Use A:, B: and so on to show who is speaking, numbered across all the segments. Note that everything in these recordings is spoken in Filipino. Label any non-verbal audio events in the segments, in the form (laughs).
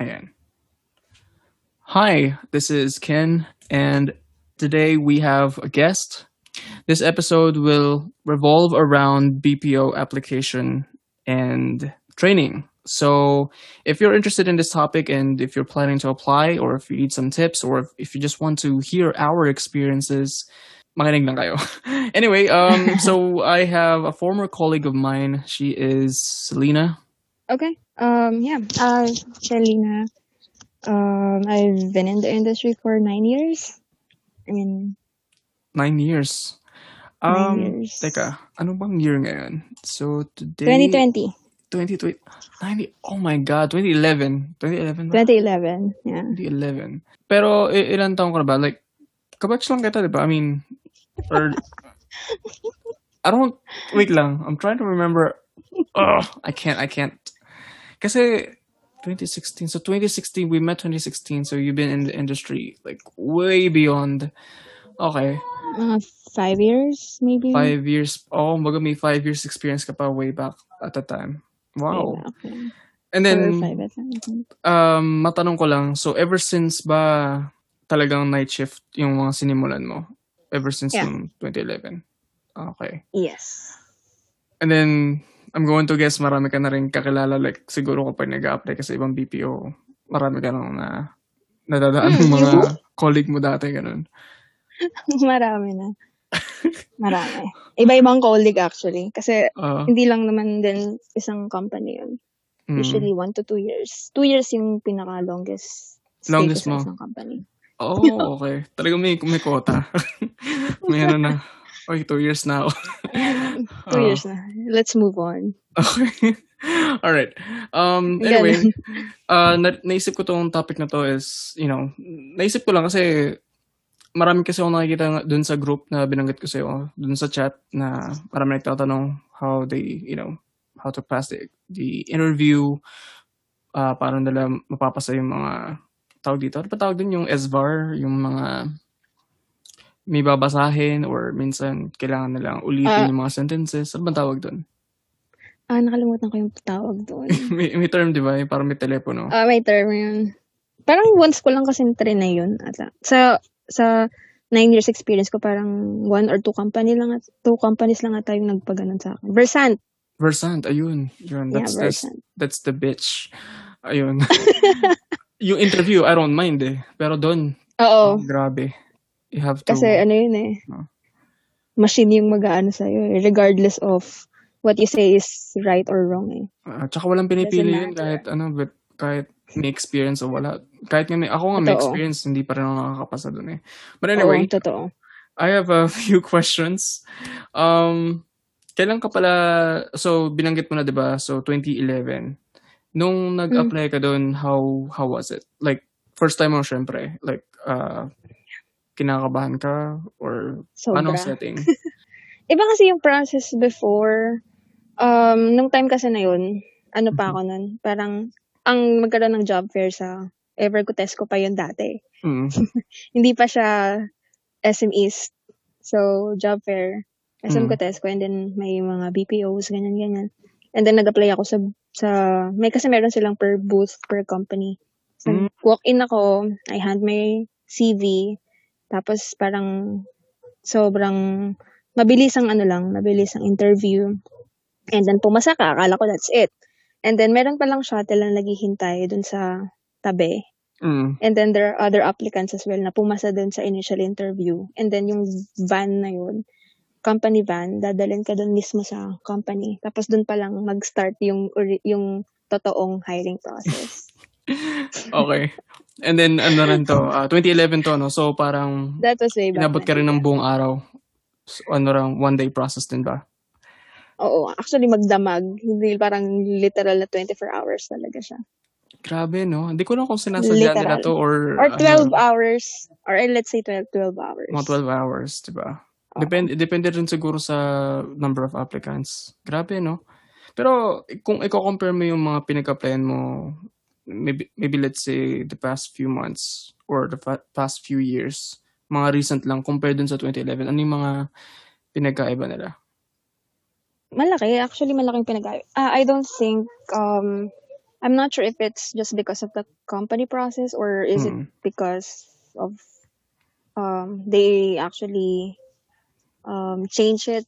A: Ayan. Hi, this is Ken, and today we have a guest. This episode will revolve around BPO application and training. So, if you're interested in this topic and if you're planning to apply, or if you need some tips, or if, if you just want to hear our experiences, makinig lang kayo. (laughs) anyway, um, (laughs) so I have a former colleague of mine. She is Selena.
B: Okay. Um. Yeah. Uh, Selena. Um. I've been in the industry for nine years. I mean,
A: Nine years.
B: nine
A: Um,
B: years.
A: teka, ano bang year ngayon? So, today...
B: 2020.
A: 2020, 90, oh my God, 2011. 2011 ba?
B: 2011. Yeah.
A: 2011. Pero, i- ilan taong ka na ba? Like, kabatch lang kita, di ba? I mean, or, (laughs) I don't, wait lang. I'm trying to remember. Oh, I can't, I can't. Kasi, 2016. So, 2016, we met 2016. So, you've been in the industry, like, way beyond. Okay.
B: Mga five years, maybe.
A: Five years. Oh, baga may five years experience ka pa way back at the time. Wow.
B: Yeah, okay.
A: And then,
B: five
A: um, matanong ko lang, so ever since ba talagang night shift yung mga sinimulan mo? Ever since
B: Yeah.
A: yung 2011? Okay.
B: Yes.
A: And then, I'm going to guess marami ka na rin kakilala, like siguro kapag nag-apply ka sa ibang BPO, marami ka nang na nadadaan ng
B: Hmm,
A: mga colleague mo dati, ganun. (laughs)
B: Marami na. (laughs) Marami. Iba-ibang colleague actually. Kasi
A: Uh,
B: hindi lang naman din isang company yun.
A: mm,
B: Usually one to two years. Two years yung pinaka-longest stay
A: Longest
B: ko sa
A: mo?
B: isang company.
A: oh, okay. Talagang may, may quota. (laughs) may ano na. Okay, two years now. (laughs)
B: Two
A: Oo.
B: years na. Let's move on.
A: Okay. (laughs) All right. Um anyway, uh na- naisip ko tong topic na to is, you know, naisip ko lang kasi marami kasi ako nakikita dun sa group na binanggit ko sa'yo, dun sa chat na marami nagtatanong how they, you know, how to pass the, the interview, uh, paano nila mapapasa yung mga tawag dito. Ano pa tawag dun? Yung SVAR, yung mga may babasahin or minsan kailangan nilang ulitin
B: Ah.
A: yung mga sentences. Ano bang tawag dun?
B: Ah, nakalimutan ko yung tawag doon. (laughs)
A: may, may term, di ba? Parang may telepono.
B: Ah, may term yun. Parang once ko lang kasi na yun. Ata. Sa, sa nine years experience ko, parang one or two company lang at two companies lang ata yung nagpaganon sa akin. Versant.
A: Versant, ayun. Yun,
B: Yeah,
A: that's, that's,
B: Versant.
A: that's the bitch. Ayun. (laughs) yung interview, I don't mind eh. Pero doon,
B: Oo.
A: grabe. You have to...
B: Kasi ano yun eh.
A: Oh.
B: Machine yung mag-aano sa'yo eh. Regardless of what you say is right or wrong eh.
A: ah, tsaka walang pinipili yun kahit ano, but kahit may experience o wala. Kahit nga may, ako nga may experience, hindi pa rin ako nakakapasa doon eh. But anyway,
B: Oo, totoo.
A: I have a (laughs) few questions. Um, kailan ka pala, so binanggit mo na 'di ba? So 2011. Nung nag-apply ka doon, how how was it? Like first time mo syempre, like uh kinakabahan ka or
B: Sobra.
A: anong setting? (laughs)
B: Iba kasi yung process before. Um, nung time kasi na yun, ano pa ako nun, parang ang magkaroon ng job fair sa Everco ko pa yun dati.
A: Mm. (laughs)
B: Hindi pa siya SM East. So, job fair, SM
A: Mm.
B: and then may mga BPOs, ganyan-ganyan. And then nag-apply ako sa, sa, may kasi meron silang per booth, per company. So,
A: Mm.
B: walk-in ako, I hand my CV, tapos parang sobrang mabilis ang ano lang, mabilis ang interview. And then pumasa ka, akala ko that's it. And then meron palang shuttle na naghihintay dun sa tabi.
A: Mm.
B: And then there are other applicants as well na pumasa dun sa initial interview. And then yung van na yun, company van, dadalhin ka dun mismo sa company. Tapos dun pa lang mag-start yung, yung totoong hiring process. (laughs)
A: Okay. And then ano rin to, uh, 2011 to no. So parang
B: That was way back
A: inabot ka rin ng buong araw. So, ano lang, one day process din ba?
B: Oo, actually magdamag. Hindi parang literal na 24 hours talaga siya.
A: Grabe, no? Hindi ko lang kung sinasadya nila
B: Literal.
A: to or...
B: Or 12
A: ano,
B: hours. Or eh, let's say 12, 12 hours.
A: Mga 12 hours, di ba?
B: Oo.
A: Depende, depende rin siguro sa number of applicants. Grabe, no? Pero kung i-compare mo yung mga pinag-applyan mo, maybe, maybe let's say the past few months or the fa- past few years, mga recent lang, compared dun sa 2011, ano yung mga pinagkaiba nila?
B: Malaki. Actually, malaking pinag Ah, I don't think um, I'm not sure if it's just because of the company process or is it
A: Mm.
B: because of um they actually um change it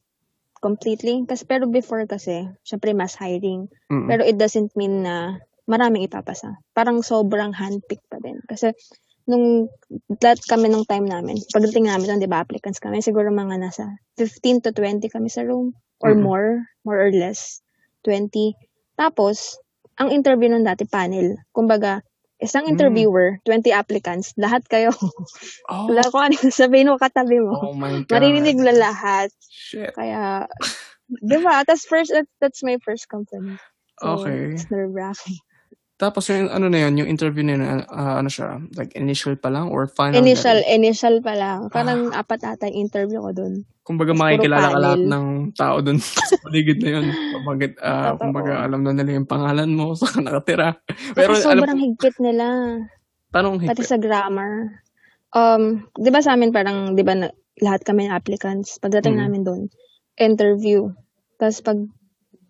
B: completely. Kasi pero before kasi, syempre mass hiring.
A: Mm.
B: Pero it doesn't mean na maraming ipapasa. Parang sobrang handpick pa din. Kasi nung that kami nung time namin, pagdating namin doon, di ba, applicants kami, siguro mga nasa 15 to 20 kami sa room or
A: Mm.
B: more, more or less, 20. Tapos, ang interview nun dati, panel. Kumbaga, isang
A: Mm.
B: interviewer, 20 applicants, lahat kayo.
A: Oh,
B: Wala ko ano sabihin mo katabi mo.
A: oh my God.
B: Maririnig na lahat.
A: Shit.
B: Kaya, di ba? That's first, that, that's my first company. So,
A: Okay.
B: it's nerve-wracking.
A: Tapos yung ano na yun, yung interview na yun, ah, ano siya, like initial pa lang or final
B: Initial,
A: rin?
B: initial pa lang. Parang apat ata yung interview ko dun.
A: Kumbaga makikilala ka lahat ng tao dun sa (laughs) paligid na yun. Kumbaga, ah,
B: Totoo.
A: kumbaga alam na nila yung pangalan mo, (laughs) ka nakatira. Pero
B: Pati
A: alam
B: sobrang higpit nila.
A: tanong
B: Pati
A: higpit.
B: sa grammar. Um, 'di ba sa amin parang 'di ba na, lahat kami applicants. Pagdating
A: Mm.
B: namin doon, interview. Tapos pag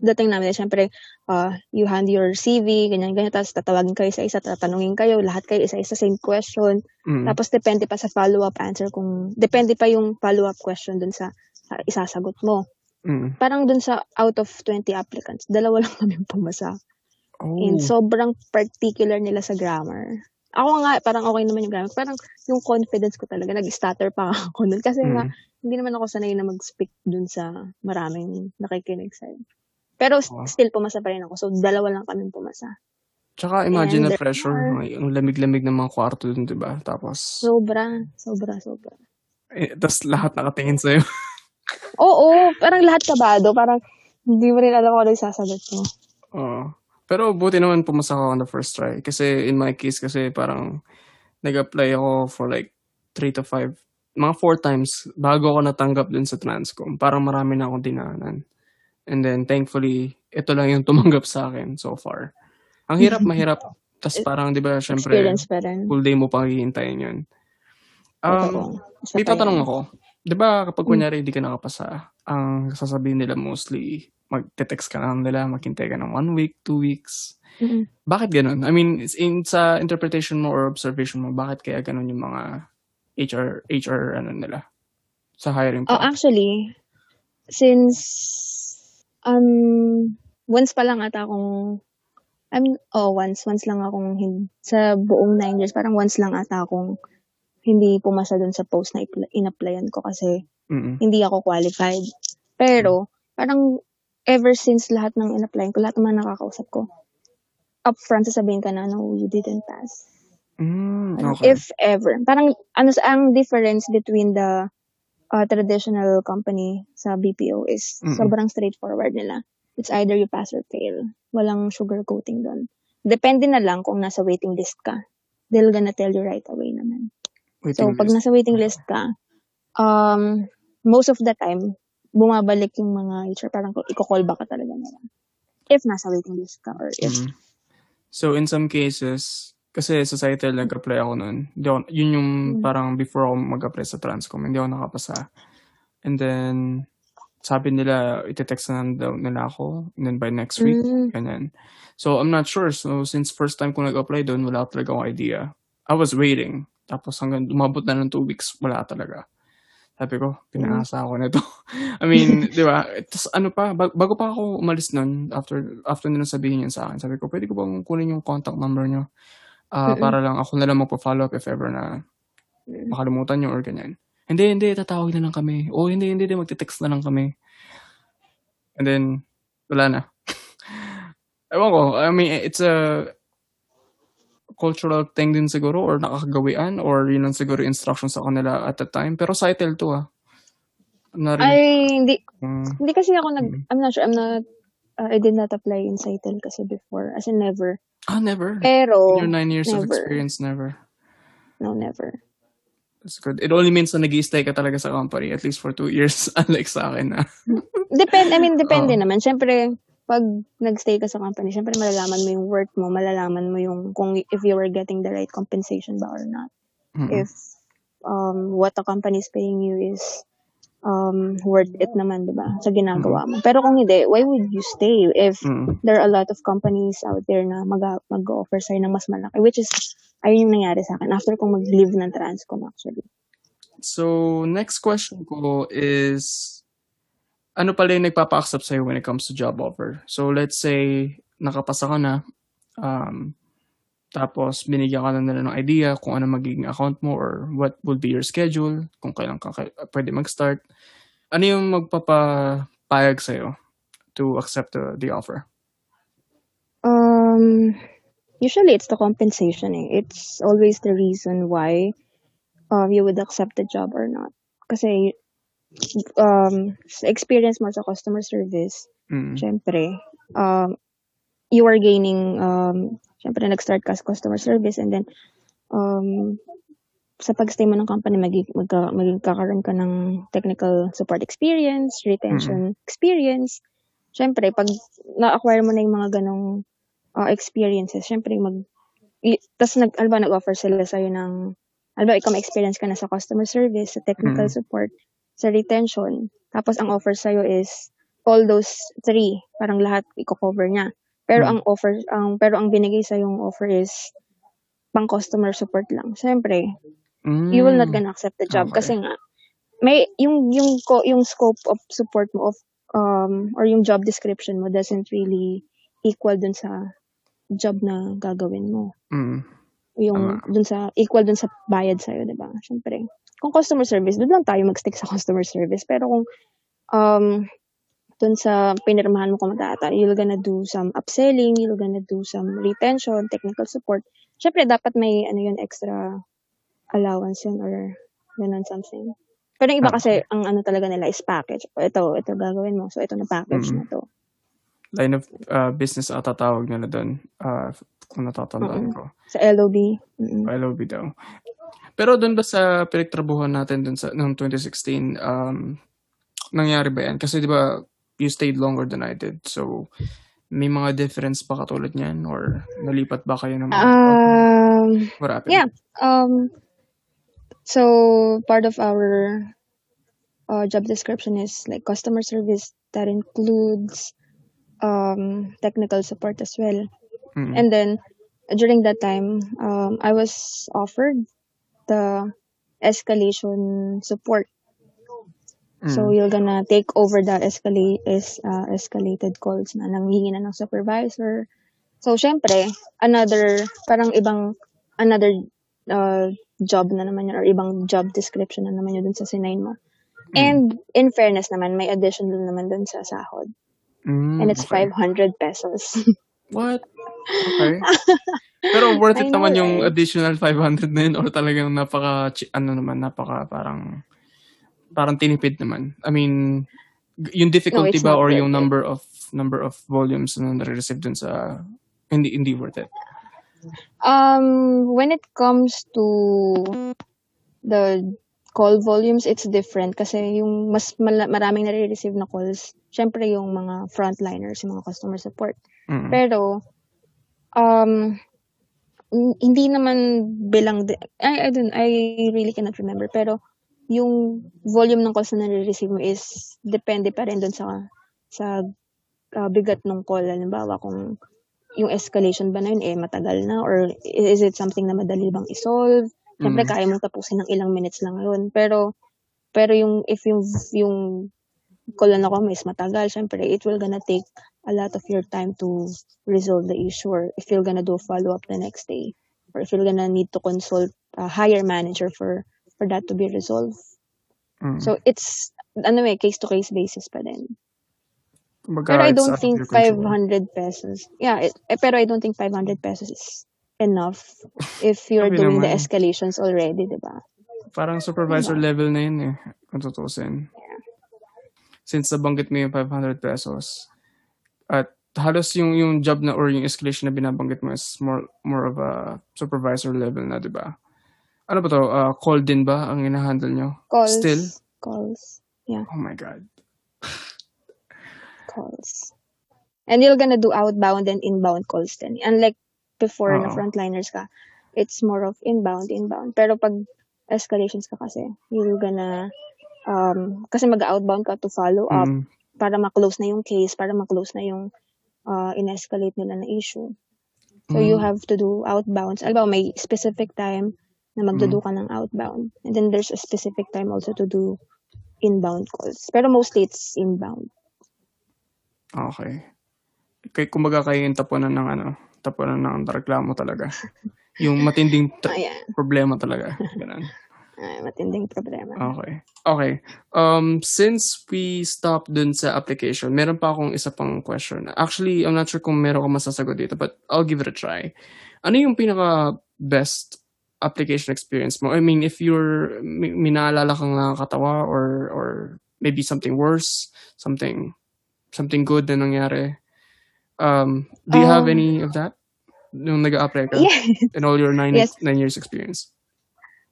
B: dating namin, syempre, uh, you hand your CV, ganyan, ganyan. Tapos tatawagin kayo sa isa, tatanungin kayo, lahat kayo isa-isa, same question.
A: Mm.
B: Tapos depende pa sa follow-up answer kung, depende pa yung follow-up question dun sa, sa isasagot mo.
A: Mm.
B: Parang dun sa out of 20 applicants, dalawa lang kami (laughs) pumasa. And
A: Oh.
B: sobrang particular nila sa grammar. Ako nga, parang okay naman yung grammar. Parang yung confidence ko talaga, nag-stutter pa (laughs) ako nun. Kasi nga,
A: Mm.
B: hindi naman ako sanay na mag-speak dun sa maraming nakikinig sa'yo. Pero
A: Oh.
B: still, pumasa pa rin ako. So, dalawa lang kami pumasa.
A: Tsaka imagine
B: And
A: na
B: there
A: pressure,
B: are-
A: yung lamig-lamig ng mga kwarto dun, di ba? Tapos,
B: Sobra, sobra, sobra.
A: eh, tas lahat nakatingin sa'yo. (laughs)
B: Oo, parang lahat kabado. Parang hindi mo rin alam kung ano yung sasagot mo.
A: Oo. Pero buti naman pumasa ako on the first try. Kasi in my case, kasi parang nag-apply ako for like 3 to 5, mga 4 times bago ako natanggap dun sa Transcom. Parang marami na akong dinaanan. And then thankfully, ito lang yung (laughs) tumanggap sa akin so far. Ang hirap, (laughs) mahirap. Tapos parang, di ba, syempre, full day mo pang hihintayin yun. Um, may tatanong ako. Di ba kapag
B: Mm.
A: kunyari hindi ka nakapasa, ang sasabihin nila mostly, mag-text ka lang nila, maghintay ka ng one week, two weeks.
B: Mm-mm.
A: Bakit ganun? I mean, in sa interpretation mo or observation mo, bakit kaya ganun yung mga HR, HR ano nila? Sa hiring
B: Oh,
A: process?
B: actually, since um once pa lang ata akong I'm oh once once lang akong hin, sa buong nine years parang once lang ata akong hindi pumasa dun sa post na in-applyan ko kasi
A: Mm-mm.
B: hindi ako qualified. Pero parang ever since lahat ng in-applyan ko, lahat mga nakakausap ko, upfront sasabihin ka na, no, you didn't pass.
A: Mm, okay.
B: If ever. Parang ano sa ang difference between the uh, traditional company sa BPO is
A: Mm-mm.
B: sobrang straightforward nila. It's either you pass or fail. Walang sugarcoating doon. Depende na lang kung nasa waiting list ka. They're gonna tell you right away naman.
A: Waiting
B: So, pag
A: list.
B: nasa waiting list ka, um, most of the time, bumabalik yung mga HR, parang i-call back ka talaga nila. If nasa waiting list ka or if
A: Mm. So, in some cases, kasi sa Citel nag-apply ako. Hindi ako, yun yung
B: Mm.
A: parang before ako mag-apply sa Transcom, hindi ako nakapasa. And then, sabi nila, iti-text na daw nila ako. And then by next week,
B: Mm.
A: ganyan. So, I'm not sure. So, since first time ko nag-apply doon, wala talaga akong idea. I was waiting. Tapos hanggang umabot na ng two weeks, wala talaga. Sabi ko, pinaasa ako nito. (laughs) I mean, (laughs) di ba? Tapos ano pa, bag- bago pa ako umalis nun, after after nila sabihin yun sa akin, sabi ko, pwede ko bang kunin yung contact number nyo? Ah, para lang ako na lang magpa-follow up if ever na
B: Mm.
A: makalimutan nyo or ganyan. Hindi, hindi, tatawag na lang kami. Oh, hindi, hindi, hindi, magte-text na lang kami. And then, wala na. (laughs) Ewan ko, I mean, it's a cultural thing din siguro or nakakagawian or yun lang siguro instructions sa kanila at the time. Pero Citel to ah. Not
B: Ay, hindi,
A: mm,
B: hindi kasi ako nag,
A: Mm.
B: I'm not sure, I'm not, uh, I did not apply in Citel kasi before, as in never.
A: Ah, never.
B: Pero,
A: In your nine years of
B: never.
A: experience, never.
B: no, never.
A: That's good. It only means na nag stay ka talaga sa company at least for two years (laughs) unlike sa akin na.
B: Depende, I mean, depende
A: Oo.
B: naman. Siyempre, pag nagstay ka sa company, siyempre malalaman mo yung work mo, malalaman mo yung kung if you were getting the right compensation ba or not.
A: Mm-mm.
B: If um what the company is paying you is um, worth it naman, di ba? Sa ginagawa mo. Pero kung hindi, why would you stay if
A: Mm.
B: there are a lot of companies out there na mag, mag-offer sa'yo ng mas malaki, which is, ayun yung nangyari sa akin after kong mag-leave ng Transcom actually.
A: So, next question ko is, ano pala yung nagpapa-accept sa'yo when it comes to job offer? So, let's say, nakapasa ka na, um, tapos binigyan ka na nila ng idea kung ano magiging account mo or what will be your schedule, kung kailan ka pwede mag-start. Ano yung magpapapayag sa'yo to accept the, the offer?
B: Um, usually it's the compensation eh. It's always the reason why um, you would accept the job or not. Kasi um, experience mo sa customer service,
A: Mm.
B: syempre, um, you are gaining, um, syempre nag-start ka sa customer service and then um, sa pag-stay mo ng company, magig, magka, magkakaroon ka ng technical support experience, retention experience. Syempre, pag na-acquire mo na yung mga ganong uh, experiences, syempre mag, tas nag, alam ba, nag-offer sila sa'yo ng, alam ba, ikaw may-experience ka na sa customer service, sa technical
A: Mm.
B: support, sa retention. Tapos ang offer sa'yo is all those three, parang lahat i-cover niya. Pero
A: Mm.
B: ang offer, ang pero ang binigay sa yung offer is pang customer support lang. Syempre,
A: Mm.
B: you will not gonna accept the job
A: Okay.
B: kasi nga may yung yung ko yung scope of support mo of um or yung job description mo doesn't really equal dun sa job na gagawin mo.
A: Mm.
B: Yung
A: Tama.
B: dun sa equal dun sa bayad sa 'di ba? Syempre. Kung customer service, doon lang tayo mag-stick sa customer service. Pero kung um dun sa pinirmahan mo kumata, you're gonna do some upselling, you're gonna do some retention, technical support. Syempre dapat may ano yun extra allowance yun or ganun something. Pero yung iba
A: Ah.
B: kasi ang ano talaga nila is package. Ito, ito gagawin mo. So ito na package
A: Mm.
B: na to.
A: Line of uh, business ata tawag nila doon. Uh, kung natatandaan
B: Mm.
A: ko.
B: Sa LOB. Mm-mm.
A: LOB daw. Pero doon ba sa pinagtrabuhan natin doon sa noong 2016, um, nangyari ba yan? Kasi di ba you stayed longer than I did. So, may mga difference pa katulad niyan? Or nalipat ba kayo ng mga...
B: Um,
A: what happened?
B: yeah. Um, so part of our uh, job description is like customer service that includes um, technical support as well.
A: Mm.
B: And then during that time, um, I was offered the escalation support. So
A: Mm.
B: you're gonna take over the escalate is uh, escalated calls na nanghihingi na ng supervisor. So syempre, another parang ibang another uh, job na naman yun or ibang job description na naman yun dun sa sinain mo.
A: Mm.
B: And in fairness naman, may addition din naman dun sa sahod.
A: Mm,
B: And it's
A: okay.
B: 500 pesos. (laughs)
A: What? Okay. (laughs) Pero worth it
B: know,
A: naman yung
B: right?
A: additional 500 na yun or talagang napaka, ano naman, napaka parang, parang tinipid naman. I mean, yung difficulty
B: it's
A: ba or yung
B: it.
A: number of number of volumes na nare-receive dun sa, hindi, hindi worth it.
B: Um, when it comes to the call volumes, it's different kasi yung mas mala- maraming nare-receive na calls, syempre yung mga frontliners, yung mga customer support.
A: Mm.
B: Pero, um, hindi naman bilang, I, I, don't, I really cannot remember, pero yung volume ng calls na nare-receive mo is depende pa rin dun sa sa uh, bigat ng call. Halimbawa, kung yung escalation ba na yun, eh, matagal na, or is it something na madali bang isolve? Siyempre,
A: Mm.
B: kaya mong tapusin ng ilang minutes lang yun. Pero, pero yung, if yung, yung call na ako is matagal, syempre, it will gonna take a lot of your time to resolve the issue, or if you're gonna do follow-up the next day, or if you're gonna need to consult a higher manager for, for that to be resolved.
A: Mm.
B: So, it's, ano eh, case-to-case basis pa din.
A: Kumbaga,
B: Pero I don't think
A: your control.
B: 500 pesos. Yeah, it, eh, pero I don't think 500 pesos is enough if you're doing the
A: naman.
B: escalations already, di ba?
A: Parang supervisor
B: Diba?
A: level na yun eh, kung tutusin. Since nabanggit mo yung 500 pesos, at halos yung yung job na or yung escalation na binabanggit mo is more more of a supervisor level na, di ba? Ano ba to? Uh, call din ba ang ina-handle nyo?
B: Calls.
A: Still?
B: Calls. Yeah,
A: Oh my God.
B: calls. And you're gonna do outbound and inbound calls then. Unlike before na
A: Oo.
B: frontliners ka, it's more of inbound, inbound. Pero pag escalations ka kasi, you're gonna um, kasi mag-outbound ka to follow up
A: Mm.
B: para ma-close na yung case, para ma-close na yung uh, in-escalate nila na issue. So, you
A: Mm.
B: have to do outbounds. Alam may specific time na magdo-do
A: Mm.
B: ka ng outbound. And then there's a specific time also to do inbound calls. Pero mostly it's inbound.
A: Okay. Kay kumbaga kayo yung tapunan ng ano, tapunan ng reklamo talaga. Yung (laughs) matinding t-
B: Ayan.
A: problema talaga. (laughs) Ganun.
B: Ay, matinding problema.
A: Okay. Okay. Um, since we stopped dun sa application, meron pa akong isa pang question. Actually, I'm not sure kung meron ka masasagot dito, but I'll give it a try. Ano yung pinaka best application experience mo? I mean, if you're, may, may naalala kang nakakatawa or, or maybe something worse, something, something good na nangyari. Um, do you have
B: Um,
A: any of that? Nung nag-apply ka?
B: Yeah.
A: In all your nine,
B: Yes.
A: nine years experience?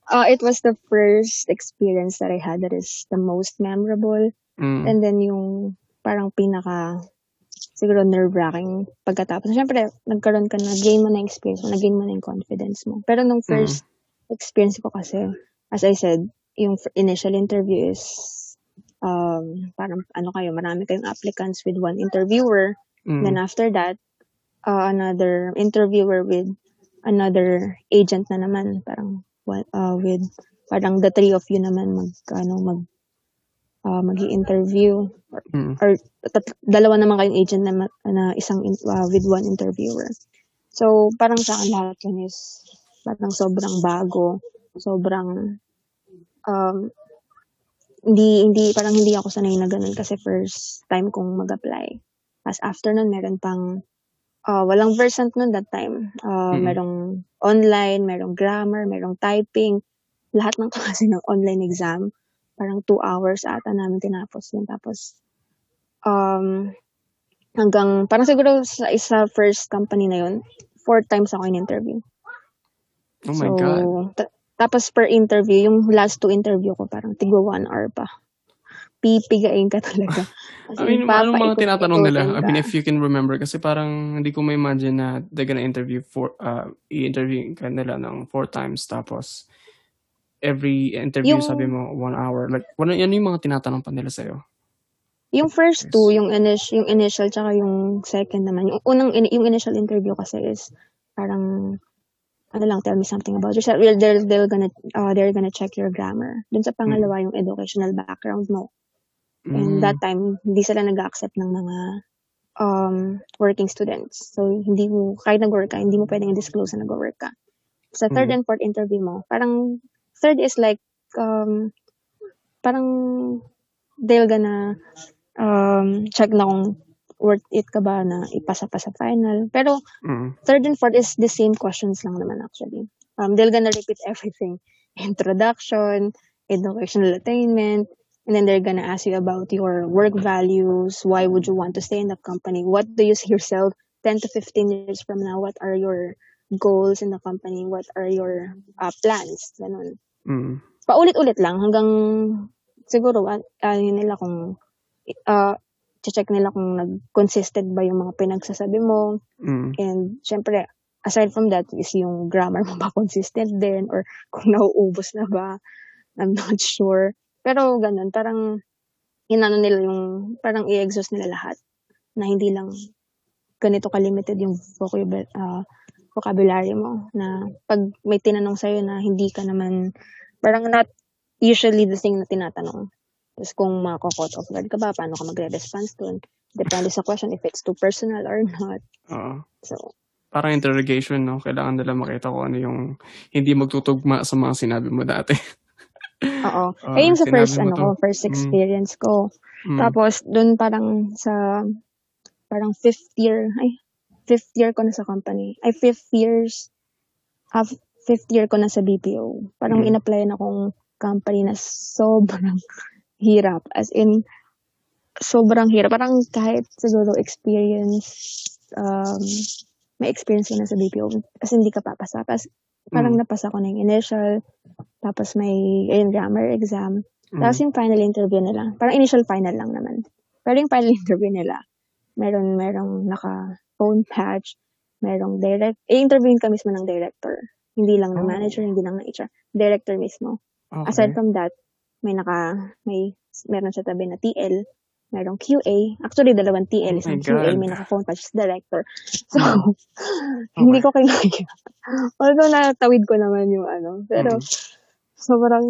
B: Uh, it was the first experience that I had that is the most memorable.
A: Mm.
B: And then yung parang pinaka siguro nerve-wracking pagkatapos. Siyempre, nagkaroon ka na, gain mo na experience mo, na-gain mo na yung confidence mo. Pero nung first experience ko kasi, as I said, yung initial interview is um, parang ano kayo, marami kayong applicants with one interviewer.
A: Mm.
B: Then after that, uh, another interviewer with another agent na naman, parang uh, with parang the three of you naman mag ano mag uh, magi-interview or,
A: Mm.
B: or tat- dalawa naman kayong agent na, na isang in- uh, with one interviewer. So parang sa akin lahat yun is parang sobrang bago, sobrang um, hindi hindi parang hindi ako sanay na ganun kasi first time kong mag-apply. As after nun, meron pang uh, walang versant nun that time. Uh,
A: Mm.
B: merong online, merong grammar, merong typing. Lahat ng klase ng online exam. Parang two hours ata namin tinapos yun. Tapos, um, hanggang, parang siguro sa isa first company na yun, four times ako in-interview.
A: Oh my
B: so,
A: God.
B: ta- tapos per interview, yung last two interview ko, parang tigwa one hour pa. Pipigain ka talaga. (laughs) As
A: I mean, anong mga tinatanong nila? I mean,
B: ka.
A: if you can remember, kasi parang hindi ko ma-imagine na they're gonna interview for, uh, i-interview ka nila ng four times, tapos every interview,
B: Yung-
A: sabi mo, one hour. Like, ano, ano yung mga tinatanong pa nila sa'yo?
B: Yung first two, yung initial, yung initial tsaka yung second naman. Yung unang, in- yung initial interview kasi is parang, ano lang, tell me something about yourself. Well, they're, they're gonna, uh, they're gonna check your grammar. Dun sa pangalawa, yung educational background mo. And
A: Mm.
B: that time, hindi sila nag-accept ng mga um, working students. So, hindi mo, kahit nag-work ka, hindi mo pwedeng i-disclose na nag-work ka. Sa third
A: Mm.
B: and fourth interview mo, parang, third is like, um, parang, they're gonna um, check na kung worth it ka ba na ipasa pa sa final. Pero,
A: Mm.
B: third and fourth is the same questions lang naman actually. Um, they're gonna repeat (laughs) everything. Introduction, educational attainment, and then they're gonna ask you about your work values, why would you want to stay in the company, what do you see yourself 10 to 15 years from now, what are your goals in the company, what are your uh, plans, ganun.
A: Mm.
B: Paulit-ulit lang hanggang siguro uh, yun nila kung uh, check nila kung nag-consistent ba yung mga pinagsasabi mo,
A: Mm.
B: And syempre, aside from that is yung grammar mo ba (laughs) consistent din or kung nauubos na ba. I'm not (laughs) sure. Pero ganun, parang inano nila yung, parang i-exhaust nila lahat na hindi lang ganito ka-limited yung vocab- uh, vocabulary mo na pag may tinanong sa'yo na hindi ka naman, parang not usually the thing na tinatanong. Tapos kung mako-caught off guard ka ba, paano ka magre-response doon? Depende sa question if it's too personal or not.
A: Oo.
B: So,
A: Parang interrogation, no? Kailangan nila makita ko ano yung hindi magtutugma sa mga sinabi mo dati. (laughs)
B: Oo. (laughs) Eh, yung sa first, ano
A: to.
B: ko, first
A: Mm.
B: experience ko.
A: Mm.
B: Tapos, dun parang sa, parang fifth year, ay, fifth year ko na sa company. Ay, fifth years, half, fifth year ko na sa BPO. Parang
A: Mm.
B: in-applyan akong company na sobrang (laughs) hirap. As in, sobrang hirap. Parang kahit siguro experience, um, may experience na sa BPO. As in, hindi ka papasa. Tapos, parang
A: Mm.
B: napasa ko na yung initial, tapos may ayun, grammar exam.
A: Mm.
B: Tapos yung final interview nila, parang initial final lang naman. Pero yung final (laughs) interview nila, meron merong naka phone patch, merong direct, eh, interviewin ka mismo ng director. Hindi lang ng
A: Oh.
B: manager, hindi lang ng HR. Director mismo.
A: Okay.
B: Aside from that, may naka, may, meron sa tabi na TL, merong QA. Actually, dalawang TL,
A: Oh
B: isang QA,
A: God.
B: may naka-phone pa, she's director. So, (laughs)
A: Okay.
B: hindi ko kinaya. Although natawid ko naman yung ano, pero
A: Mm.
B: sobrang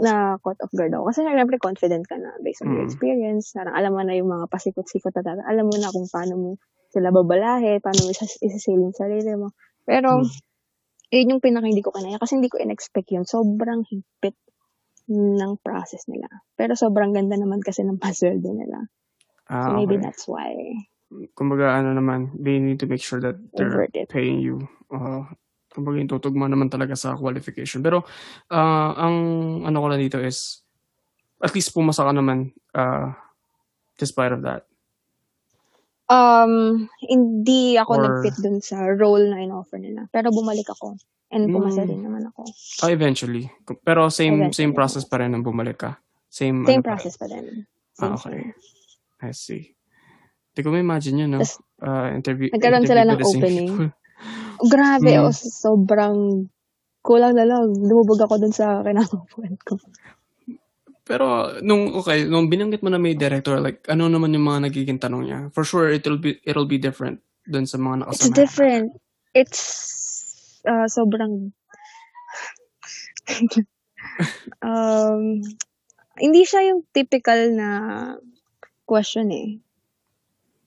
B: na caught off guard ako. Kasi syempre confident ka na based on your
A: Mm.
B: experience. Parang alam mo na yung mga pasikot-sikot na tata. Alam mo na kung paano mo sila babalahe, paano mo isa- isasail yung sarili mo. Pero,
A: Mm.
B: yun yung pinaka hindi ko kanaya kasi hindi ko in-expect yun. Sobrang higpit ng process nila. Pero sobrang ganda naman kasi ng pasweldo nila.
A: Ah,
B: So maybe
A: okay.
B: that's why
A: Kumbaga, ano naman, they need to make sure that they're paying you. Uh, kumbaga, yung tutugma naman talaga sa qualification. Pero, ah, ang ano ko lang dito is, at least pumasa ka naman uh, despite of that.
B: Um, hindi ako
A: Or-
B: nag-fit dun sa role na in-offer nila. Pero bumalik ako. And pumasa
A: Mm.
B: rin naman ako.
A: Ah, eventually. Pero same
B: Eventually.
A: same process pa rin nang bumalik ka. Same,
B: Same
A: ano pa rin.
B: process pa din.
A: Ah,
B: Same
A: okay.
B: thing.
A: I see. Hindi ko ma-imagine yun, no?
B: Tas,
A: Uh, interview,
B: nagkaroon sila ng
A: same
B: opening.
A: people.
B: Grabe,
A: Mm.
B: oh, sobrang kulang na lang. Lumubog ako dun sa kinakapuan ko.
A: Pero, nung, okay, nung binanggit mo na may director, like, ano naman yung mga nagiging tanong niya? For sure, it'll be, it'll be different dun sa mga
B: It's
A: nakasama.
B: different. It's uh, sobrang (laughs) um, hindi siya yung typical na question eh.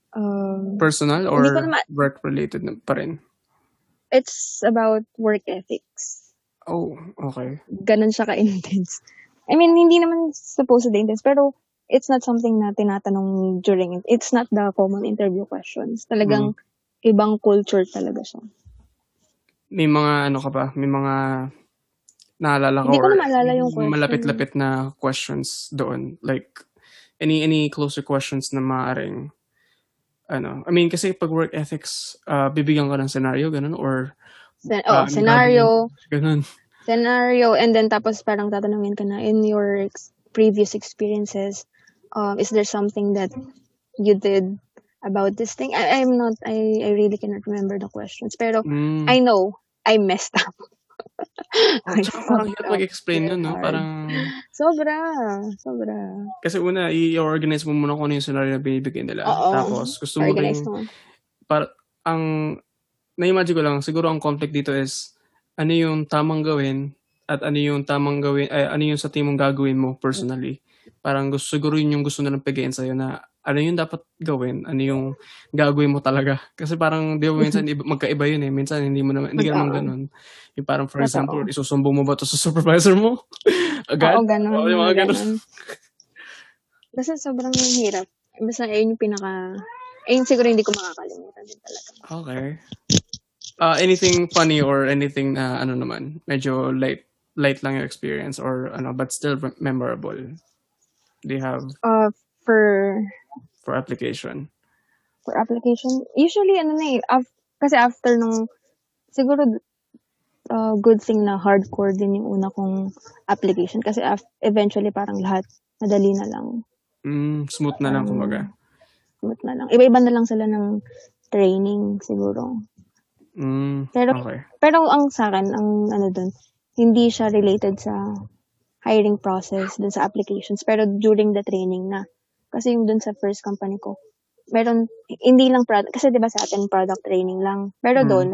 B: Um,
A: Personal or
B: naman-
A: work-related pa rin?
B: it's about work ethics.
A: Oh, okay.
B: Ganon siya ka-intense. I mean, hindi naman supposed to intense, pero it's not something na tinatanong during it. It's not the common interview questions. Talagang ibang culture talaga siya.
A: May mga, ano ka ba? May mga naalala ko
B: Hindi ko na maalala yung question.
A: malapit-lapit na questions doon. Like, any any closer questions na maaaring ano, I mean, kasi pag work ethics, uh, bibigyan ka ng scenario, ganun, or
B: Sen-
A: Ah,
B: oh,
A: ano
B: scenario,
A: ganun.
B: Scenario, and then tapos parang tatanungin ka na, in your ex- previous experiences, um, is there something that you did about this thing? I, I'm not, I, I really cannot remember the questions. Pero,
A: Mm.
B: I know, I messed up. (laughs) I
A: Tsaka parang hirap mag-explain yun, no? Parang,
B: Sobra, sobra.
A: kasi una, i-organize mo muna kung ano yung scenario na binibigay nila.
B: Oo.
A: Tapos, gusto mo rin, para, ang, na-imagine ko lang, siguro ang conflict dito is, ano yung tamang gawin, at ano yung tamang gawin, ay, ano yung sa tingin mong gagawin mo personally. Parang gusto, siguro yun yung gusto nilang pigayin sa'yo na, ano yung dapat gawin, ano yung gagawin mo talaga. (laughs) Kasi parang, di ba minsan iba- (laughs) magkaiba yun eh. Minsan hindi mo naman, hindi ka naman ganun. Yung parang, for example, isusumbong mo ba to sa supervisor mo? (laughs) Agad?
B: Oo, ganun.
A: Oo, yung mga ganun.
B: ganun. Basta sobrang hirap. Basta ayun yung pinaka, ayun siguro hindi ko makakalimutan din talaga.
A: Okay. Uh, anything funny or anything na ano naman, medyo light light lang yung experience or ano but still memorable. Do you have
B: Uh, for,
A: for application?
B: for application, usually ano na eh, af- kasi after nung, siguro, uh, good thing na hardcore din yung una kong application. Kasi af- eventually parang lahat madali na lang.
A: Mm, smooth na lang
B: Um,
A: kumbaga.
B: Smooth na lang. Iba-iba na lang sila ng training siguro.
A: Mm,
B: Pero-
A: okay.
B: Pero ang sa akin, ang ano dun, hindi siya related sa hiring process dun sa applications. Pero during the training na. Kasi yung dun sa first company ko, meron, hindi lang product, kasi di ba sa atin product training lang. Pero
A: Mm.
B: doon,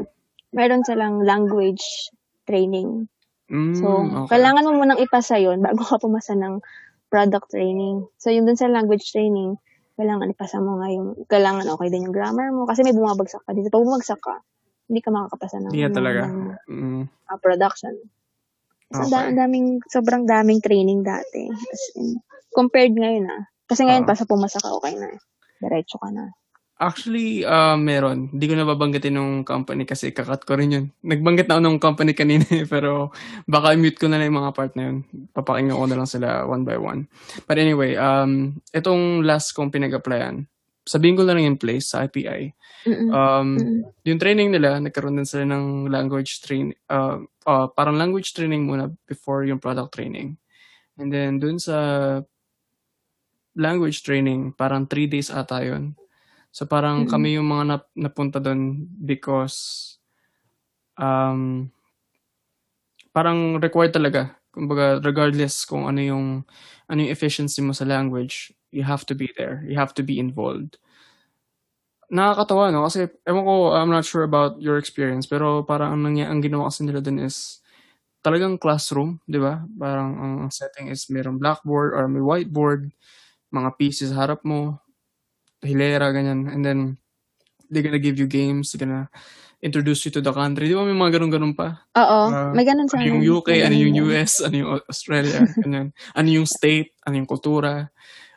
B: meron silang language training.
A: Mm,
B: So,
A: okay.
B: kailangan mo munang ipasa yon bago ka pumasa ng product training. So, yung dun sa language training, kailangan ipasa mo nga yung, kailangan okay din yung grammar mo. Kasi may bumabagsak ka dito. Pag bumagsak ka, hindi ka makakapasa ng, ng-
A: talaga.
B: ng,
A: Mm,
B: uh, production. So,
A: Okay.
B: da- daming, sobrang daming training dati. As in, compared ngayon ah. Kasi ngayon,
A: Oo.
B: pa sa pumasa ka, okay na. Diretso ka na.
A: Actually, uh, meron. Hindi ko nababanggitin nung company kasi kakat ko rin yun. Nagbanggit na ako nung company kanina eh, pero baka mute ko na lang yung mga part na yun. Papakinggan ko na lang sila one by one. But anyway, um, itong last kong pinag-applyan, sabihin ko na lang yung place sa IPI.
B: Mm-mm.
A: Um,
B: Mm-mm.
A: yung training nila, nagkaroon din sila ng language train, uh, uh, parang language training muna before yung product training. And then dun sa language training, parang three days ata yun. So parang
B: Mm-mm.
A: kami yung mga nap- napunta dun because um, parang required talaga Kumbaga, regardless kung ano yung, ano yung efficiency mo sa language, you have to be there. You have to be involved. Nakakatawa, no? Kasi, ewan ko, I'm not sure about your experience, pero parang ang, nangy- ang ginawa kasi nila dun is, talagang classroom, di ba? Parang ang setting is mayroong blackboard or may whiteboard, mga pieces harap mo, hilera, ganyan. And then, they're gonna give you games, they're gonna introduce you to the country. Di ba may mga ganun-ganun pa?
B: Oo, uh, may ganun sa
A: Ano yung UK, ano yung US, ano yung Australia, ganyan. ano yung state, ano yung kultura.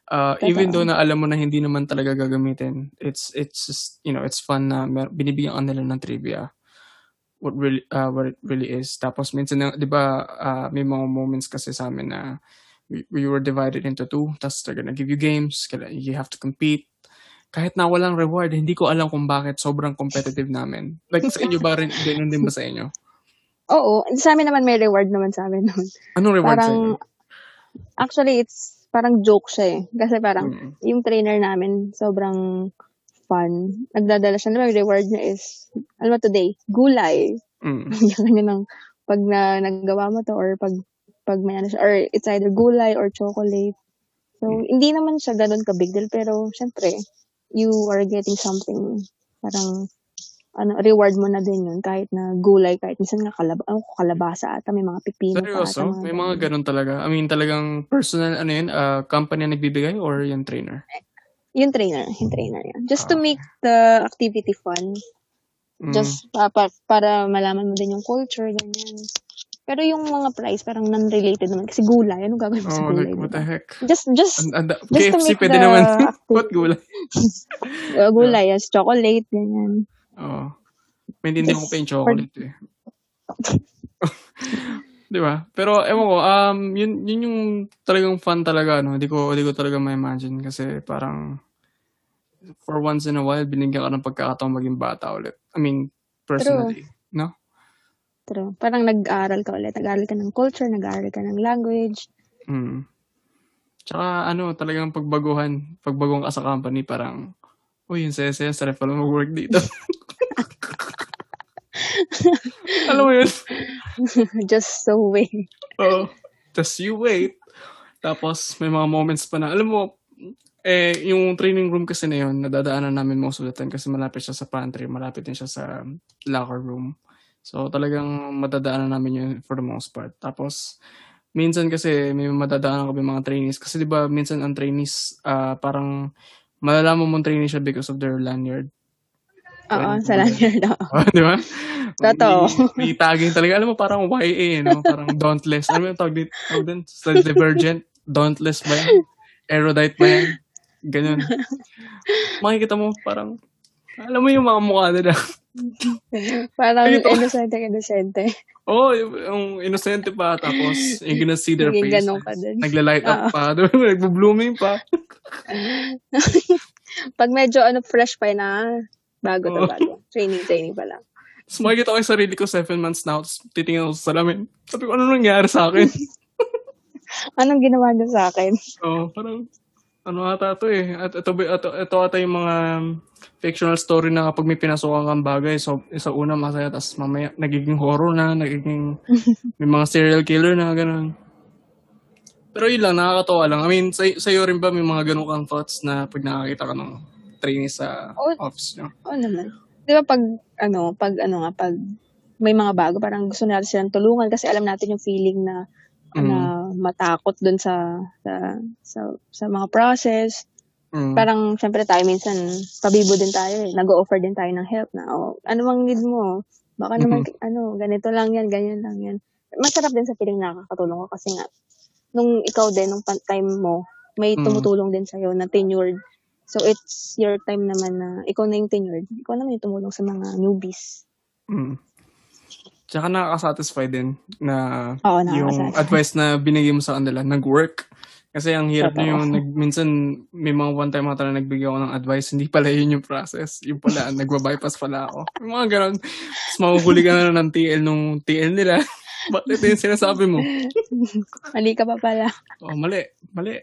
A: Uh, even though na alam mo na hindi naman talaga gagamitin, it's it's just, you know, it's fun na mer- binibigyan ka nila ng trivia what really uh, what it really is. Tapos minsan 'di ba uh, may mga moments kasi sa amin na we, we were divided into two. Tapos they're gonna give you games, you have to compete kahit na walang reward, hindi ko alam kung bakit sobrang competitive namin. Like sa inyo ba rin, ganun din ba sa inyo?
B: Oo, sa amin naman may reward naman sa amin.
A: Anong reward
B: parang,
A: sa inyo?
B: Actually, it's parang joke siya eh. Kasi parang mm. yung trainer namin, sobrang fun. Nagdadala siya, na reward niya is, alam mo today, gulay. Mm. (laughs) Kanya ng, pag na, nagawa mo to, or pag, pag may ano siya, or it's either gulay or chocolate. So, mm. hindi naman siya ganun ka big deal, pero syempre, you are getting something parang ano, reward mo na din yun kahit na gulay, kahit minsan nga kalab ano, kalabasa ata, may mga pipino
A: Seryoso?
B: pa ata.
A: May mga ganun talaga? I mean, talagang personal, ano yun, uh, company na nagbibigay or yung trainer?
B: Yung trainer, yung trainer yan. Just ah. to make the activity fun. Mm. Just uh, pa, para malaman mo din yung culture, ganyan. Pero yung mga price, parang non-related naman. Kasi gulay. Anong gagawin mo oh, sa gulay?
A: Like, what the heck?
B: Just, just, and, and,
A: just KFC to make pwede the... naman. (laughs) what gulay? (laughs)
B: uh, gulay, yes. Chocolate, ganyan.
A: Oo. Oh. May hindi ko pa yung chocolate eh. (laughs) Di ba? Pero, ewan ko, um, yun, yun yung talagang fun talaga, no? Hindi ko, hindi ko talaga ma-imagine kasi parang for once in a while, binigyan ka ng pagkakataong maging bata ulit. I mean, personally. True. No?
B: True. Parang nag-aaral ka ulit. Nag-aaral ka ng culture, nag-aaral ka ng language.
A: Mm. Tsaka ano, talagang pagbaguhan. Pagbaguhan ka sa company, parang, uy, yung saya-saya, sarap pala mag-work dito. (laughs) Alam mo yun?
B: Just so wait.
A: Oo. Just you wait. Tapos, may mga moments pa na, alam mo, eh, yung training room kasi na yun, nadadaanan namin most of the time kasi malapit siya sa pantry, malapit din siya sa locker room. So, talagang madadaanan namin yun for the most part. Tapos, minsan kasi may madadaanan kami mga trainees. Kasi di ba minsan ang trainees, uh, parang malalaman mong trainee siya because of their lanyard.
B: Oo, sa lanyard. Oo. (laughs)
A: di ba?
B: Totoo.
A: May, may tagging talaga. Alam mo, parang YA, no? Parang dauntless. Ano yung tawag dito? Tawag din? Divergent? Dauntless ba yan? Erudite ba yan? Ganyan. Makikita mo, parang, alam mo yung mga mukha nila. (laughs)
B: Parang Ito. innocent innocente.
A: Oh, yung, innocente pa, tapos yung gonna see their face.
B: ganun ka din.
A: Nagla-light up pa. (laughs) Nagbo-blooming pa. (laughs)
B: Pag medyo ano, fresh pa na, bago na bago. Training, training pa lang. (laughs)
A: Tapos makikita ko yung sarili ko seven months now, tapos titingin ako sa salamin. Sabi ko, ano nangyari sa akin?
B: Anong ginawa niya sa akin?
A: Oo, oh, parang, ano ata to eh. At ito, ito, ito ata yung mga fictional story na kapag may pinasukan kang bagay, so isa una masaya, tapos mamaya nagiging horror na, nagiging (laughs) may mga serial killer na, ganun. Pero yun lang, nakakatawa lang. I mean, sa, sa'yo rin ba may mga ganun kang thoughts na pag nakakita ka ng trainee sa oh, office nyo?
B: Oo oh, naman. Di ba pag, ano, pag, ano nga, pag may mga bago, parang gusto natin silang tulungan kasi alam natin yung feeling na mm. na matakot dun sa, sa sa sa mga process. Mm. Parang syempre tayo minsan pabibo din tayo eh. Nag-offer din tayo ng help na oh, ano mang need mo? Baka mm-hmm. naman ano, ganito lang yan, ganyan lang yan. Masarap din sa feeling nakakatulong ko kasi nga nung ikaw din nung time mo, may mm. tumutulong din sa iyo na tenured. So it's your time naman na ikaw na yung tenured. Ikaw naman yung tumulong sa mga newbies.
A: Mm. Tsaka nakaka-satisfy din na
B: Oo,
A: yung advice na binigay mo sa kanila, nag-work. Kasi ang hirap na yung, nag, minsan may mga one time mga talaga nagbigay ako ng advice, hindi pala yun yung process. Yung pala, (laughs) nagba-bypass pala ako. Yung mga ganun. Tapos mahuhuli ka na ng TL nung TL nila. (laughs) Bakit yung sinasabi mo? (laughs)
B: mali ka pa pala.
A: Oh, mali. Mali.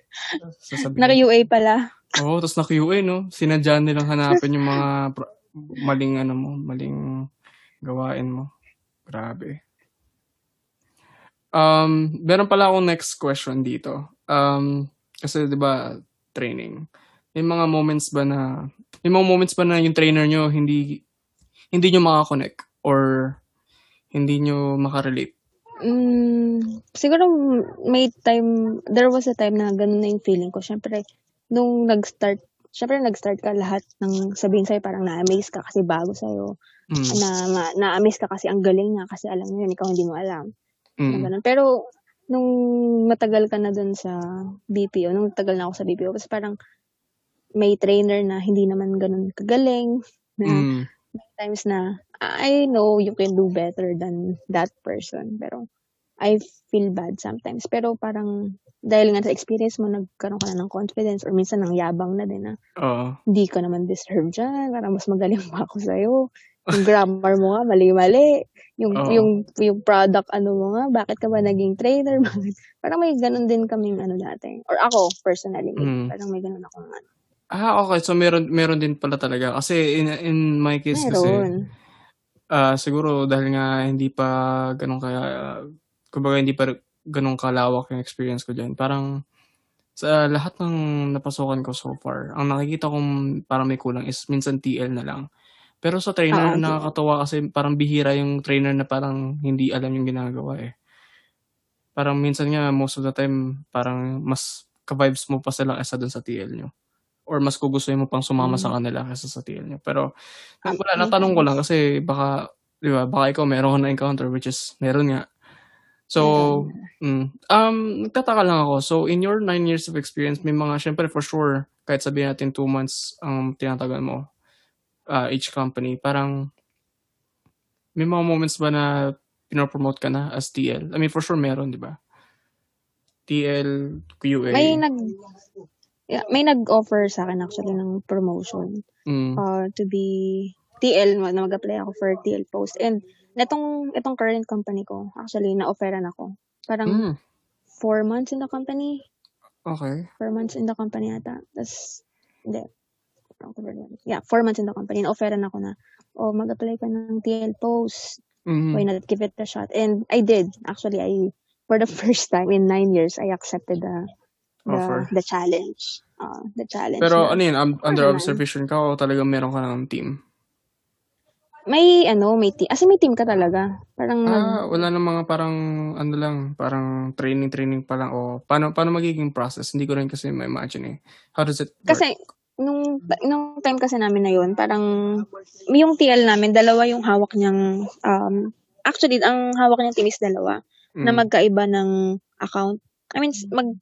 B: Sasabihin. Naka-UA pala.
A: Oo, oh, tapos naka-UA, no? Sinadya nilang hanapin yung mga maling, ano mo, maling gawain mo. Grabe. Um, meron pala akong next question dito. Um, kasi 'di ba training. May mga moments ba na may mga moments ba na yung trainer nyo hindi hindi nyo makakonect or hindi nyo makarelate?
B: Mm, siguro may time, there was a time na ganun na yung feeling ko. Siyempre, nung nag-start, siyempre nag-start ka lahat ng sabihin sa'yo parang na-amaze ka kasi bago sa'yo.
A: Mm.
B: Na, ma- na-amaze ka kasi ang galing niya kasi alam mo yun, ikaw hindi mo alam. Na
A: Mm.
B: ganun. Pero, nung matagal ka na dun sa BPO, nung tagal na ako sa BPO, kasi parang may trainer na hindi naman ganun kagaling, na
A: Mm.
B: times na I know you can do better than that person, pero I feel bad sometimes. Pero parang dahil nga sa experience mo, nagkaroon ka na ng confidence or minsan ng yabang na din na
A: Oo.
B: hindi ka naman deserve dyan, parang mas magaling pa ako sa'yo. Yung grammar mo nga, mali-mali. Yung,
A: Oo.
B: yung, yung product, ano mo nga, bakit ka ba naging trainer? (laughs) Bakit? Parang may ganun din kaming ano dati. Or ako, personally,
A: Mm.
B: parang may ganun ako ano.
A: Ah, okay. So meron meron din pala talaga kasi in in my case kasi
B: Meron.
A: ah siguro dahil nga hindi pa ganun kaya kumbaga hindi pa ganun kalawak yung experience ko diyan. Parang sa lahat ng napasukan ko so far, ang nakikita kong parang may kulang is minsan TL na lang. Pero sa trainer,
B: Oo.
A: nakakatawa kasi parang bihira yung trainer na parang hindi alam yung ginagawa eh. Parang minsan nga, most of the time, parang mas ka-vibes mo pa sila kaysa dun sa TL nyo. Or mas gugustuhin mo pang sumama sa
B: Mm.
A: kanila kaysa sa TL nyo. Pero,
B: Um,
A: wala, natanong ko lang kasi baka, di ba, baka ikaw meron ka na encounter which is meron nga. So, mm, um, nagtataka lang ako. So, in your nine years of experience, may mga, syempre for sure, kahit sabihin natin two months ang tinatagal mo, uh, each company, parang, may mga moments ba na pinopromote ka na as TL? I mean, for sure meron, di ba? TL, QA.
B: May nag yeah, may nag-offer sa akin actually ng promotion
A: Mm.
B: uh, to be TL na mag-apply ako for TL post and netong itong current company ko actually na-offeran ako parang
A: Mm.
B: four months in the company
A: Okay.
B: four months in the company ata tas hindi yeah four months in the company na-offeran ako na oh mag-apply ka ng TL post
A: Mhm.
B: why not give it a shot and I did actually I for the (laughs) first time in nine years I accepted the the,
A: Offer.
B: the challenge uh, the challenge
A: Pero
B: na-
A: ano yun, um, under observation ka o talagang meron ka ng team?
B: May ano, may team. As in, may team ka talaga. Parang
A: Ah, wala nang mga parang ano lang, parang training-training pa lang o paano paano magiging process? Hindi ko rin kasi ma-imagine eh. How does it work?
B: kasi nung nung time kasi namin na yun, parang yung TL namin, dalawa yung hawak niyang um actually ang hawak niyang team is dalawa na
A: Mm.
B: magkaiba ng account. I mean, mag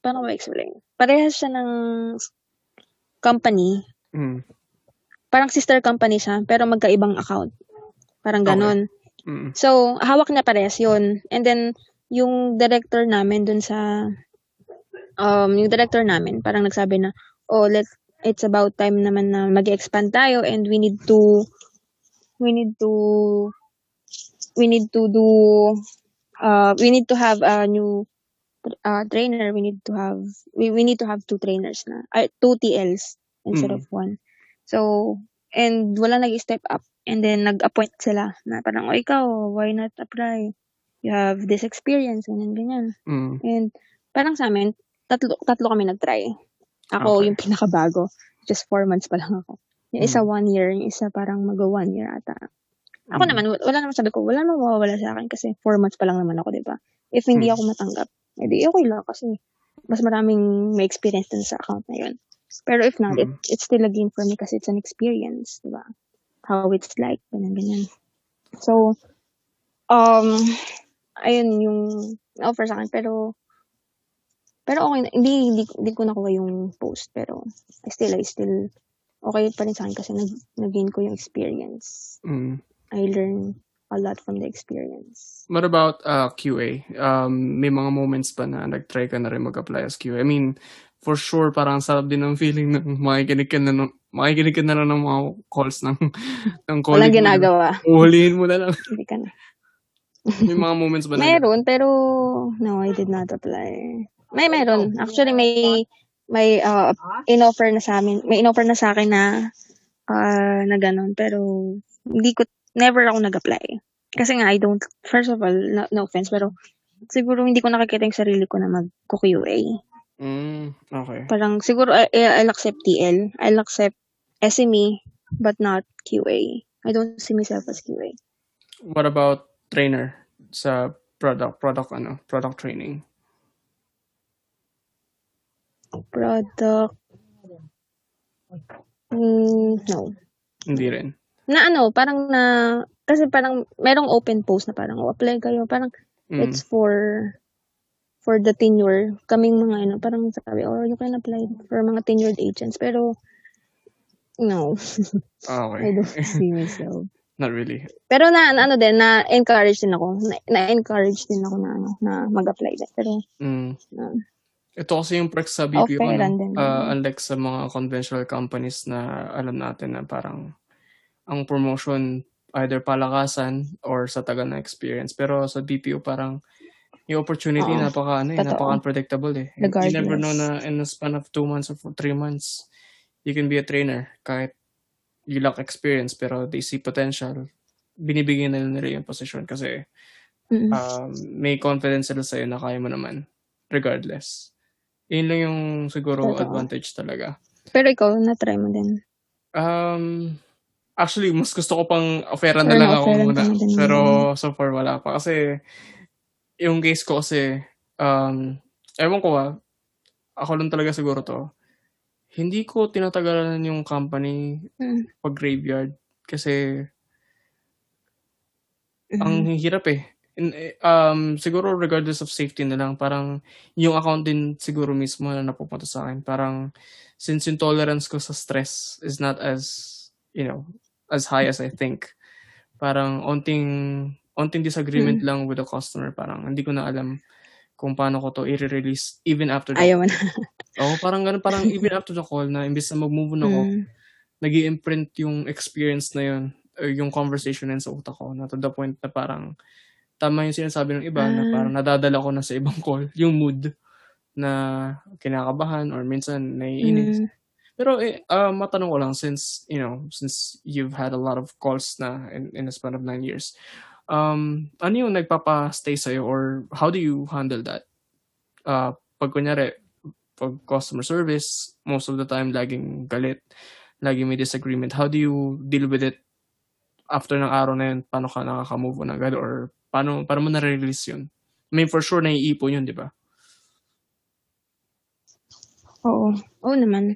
B: paano ko explain? Parehas siya ng company.
A: Mm.
B: Parang sister company siya, pero magkaibang account. Parang ganon.
A: Mm.
B: So, hawak niya parehas yun. And then, yung director namin dun sa, um, yung director namin, parang nagsabi na, oh, let, it's about time naman na mag expand tayo and we need to, we need to, we need to do, uh, we need to have a new uh, trainer. We need to have, we, we need to have two trainers na, uh, two TLs instead
A: Mm.
B: of one. So, and wala nag-step up. And then, nag-appoint sila na parang, oh, ikaw, why not apply? You have this experience, ganyan, ganyan.
A: Mm.
B: And parang sa amin, tatlo, tatlo kami nag-try. Ako
A: Okay.
B: yung pinakabago. Just four months pa lang ako. Yung isa one year, yung isa parang mag-one year ata. Ako
A: Mm.
B: naman, wa- wala naman sabi ko, wala namang mawawala sa akin kasi four months pa lang naman ako, di ba? If hindi
A: Mm.
B: ako matanggap, edi okay lang kasi mas maraming may experience dun sa account na yun. Pero if not, it,
A: Mm.
B: it's still a gain for me kasi it's an experience, di ba? How it's like, ganyan, ganyan. So, um, ayun yung offer sa akin, pero pero okay, hindi, hindi, hindi ko nakuha yung post, pero I still, I still, okay pa rin sa akin kasi nag, nag-gain ko yung experience.
A: Mm.
B: I learn a lot from the experience.
A: What about uh, QA? Um, may mga moments ba na nag-try ka na rin mag-apply as QA? I mean, for sure, parang sarap din ng feeling ng makikinig ka na, makikinig ka na lang ng mga calls ng, (laughs) ng
B: Walang
A: colleague mo.
B: ginagawa.
A: Uhulihin mo na lang.
B: Hindi ka na.
A: May mga moments ba na (laughs)
B: Meron, pero no, I did not apply. May meron. Actually, may may uh, in-offer na sa amin. May in-offer na sa akin na uh, na ganun. Pero hindi ko, never ako nag-apply. Kasi nga, I don't, first of all, no, no offense, pero siguro hindi ko nakikita yung sarili ko na mag-QA.
A: Mm, okay.
B: Parang siguro I- I'll accept TL. I'll accept SME, but not QA. I don't see myself as QA.
A: What about trainer sa product, product ano, product training?
B: Product. Mm, no.
A: Hindi rin.
B: Na ano, parang na, kasi parang merong open post na parang, oh, apply kayo. Parang,
A: Mm.
B: it's for, for the tenure. Kaming mga ano, parang sabi, oh, you can apply for mga tenured agents. Pero, no.
A: Ah, (laughs)
B: I
A: okay.
B: don't see myself.
A: Not really.
B: Pero na, na ano din, na-encourage din ako. Na- Na-encourage din ako na, ano, na mag-apply din. Pero,
A: Mm.
B: no.
A: Ito kasi yung perks sa BPO,
B: Okay,
A: ano, ah, unlike sa mga conventional companies na alam natin na parang ang promotion either palakasan or sa tagal na experience. Pero sa BPO parang yung opportunity
B: Oo.
A: napaka ano, eh, napaka unpredictable eh. You
B: Regardless.
A: never know na in the span of two months or three months you can be a trainer kahit you lack experience pero they see potential. Binibigyan na nila yung position kasi
B: Mm.
A: um, may confidence sila sa'yo na kaya mo naman regardless. Yun lang yung siguro
B: Totoo.
A: advantage talaga.
B: Pero ikaw, na-try mo din.
A: Um, actually, mas gusto ko pang offeran na lang ako muna. Pero so far wala pa. Kasi yung case ko kasi, um, ewan ko ah, ako lang talaga siguro to. Hindi ko tinatagalan yung company
B: Mm.
A: pag graveyard. Kasi ang
B: Mm.
A: hirap eh. In, eh, um, siguro regardless of safety na lang, parang yung account din siguro mismo na napupunta sa akin. Parang since yung tolerance ko sa stress is not as, you know, as high as I think. Parang onting, onting disagreement
B: Mm.
A: lang with the customer. Parang hindi ko na alam kung paano ko to i-release even after the
B: Ayaw na. (laughs)
A: Oo, parang ganun, parang even after the call na imbes na mag-move on ako,
B: Mm.
A: nag imprint yung experience na yun, or yung conversation na yun sa utak ko, na to the point na parang, tama yung sinasabi ng iba, na
B: Ah.
A: parang nadadala ko na sa ibang call, (laughs) yung mood na kinakabahan or minsan naiinis.
B: Mm.
A: Pero eh, ah, matanong ko lang, since, you know, since you've had a lot of calls na in, in a span of nine years, um, ano yung nagpapa-stay sa'yo or how do you handle that? Uh, pag kunyari, pag customer service, most of the time laging galit, laging may disagreement. How do you deal with it after ng araw na yun? Paano ka nakaka-move on agad or paano, paano mo na-release yun? I mean, for sure, naiipon yun, di ba?
B: Oo. Oo naman.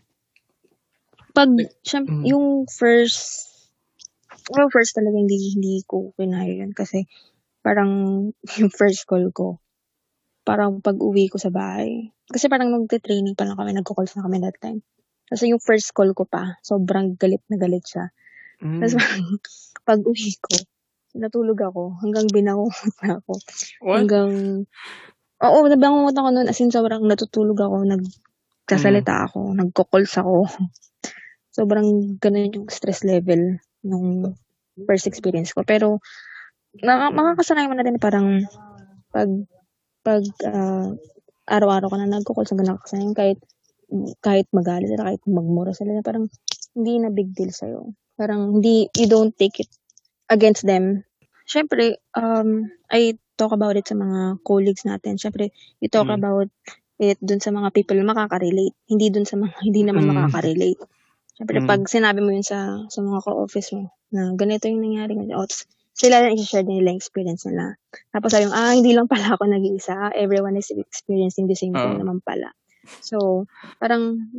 B: Pag, syem-
A: Mm.
B: yung first, well, first talaga hindi, hindi ko kinaya yun kasi parang (laughs) yung first call ko, parang pag uwi ko sa bahay. Kasi parang nagte-training pa lang kami, nagko-calls na kami that time. Kasi yung first call ko pa, sobrang galit na galit siya.
A: Mm.
B: Tapos parang (laughs) pag uwi ko, natulog ako hanggang binangungot (laughs) na ako.
A: What?
B: Hanggang, oo, nabangungot ako noon. As in, sobrang natutulog ako, nagsasalita
A: Mm.
B: ako, nagko-calls ako. (laughs) Sobrang ganun yung stress level nung first experience ko. Pero, na, makakasanay mo na din parang pag, pag ah, araw-araw ka na nagko-calls, hanggang nakakasanay kahit, kahit magalit sila, kahit magmura sila, parang hindi na big deal sa'yo. Parang hindi, you don't take it against them. Siyempre, um, I talk about it sa mga colleagues natin. Siyempre, you talk
A: Mm.
B: about it dun sa mga people na makaka-relate. Hindi dun sa mga (laughs) hindi naman
A: Mm.
B: makaka-relate. Siyempre,
A: Mm.
B: pag sinabi mo yun sa, sa mga ka-office mo, na ganito yung nangyari, ganito, oh, tas sila na i-share din nila yung experience nila. Tapos sabi mo, ah, hindi lang pala ako nag-iisa. Ah, everyone is experiencing the same thing
A: Oo.
B: naman pala. So, parang,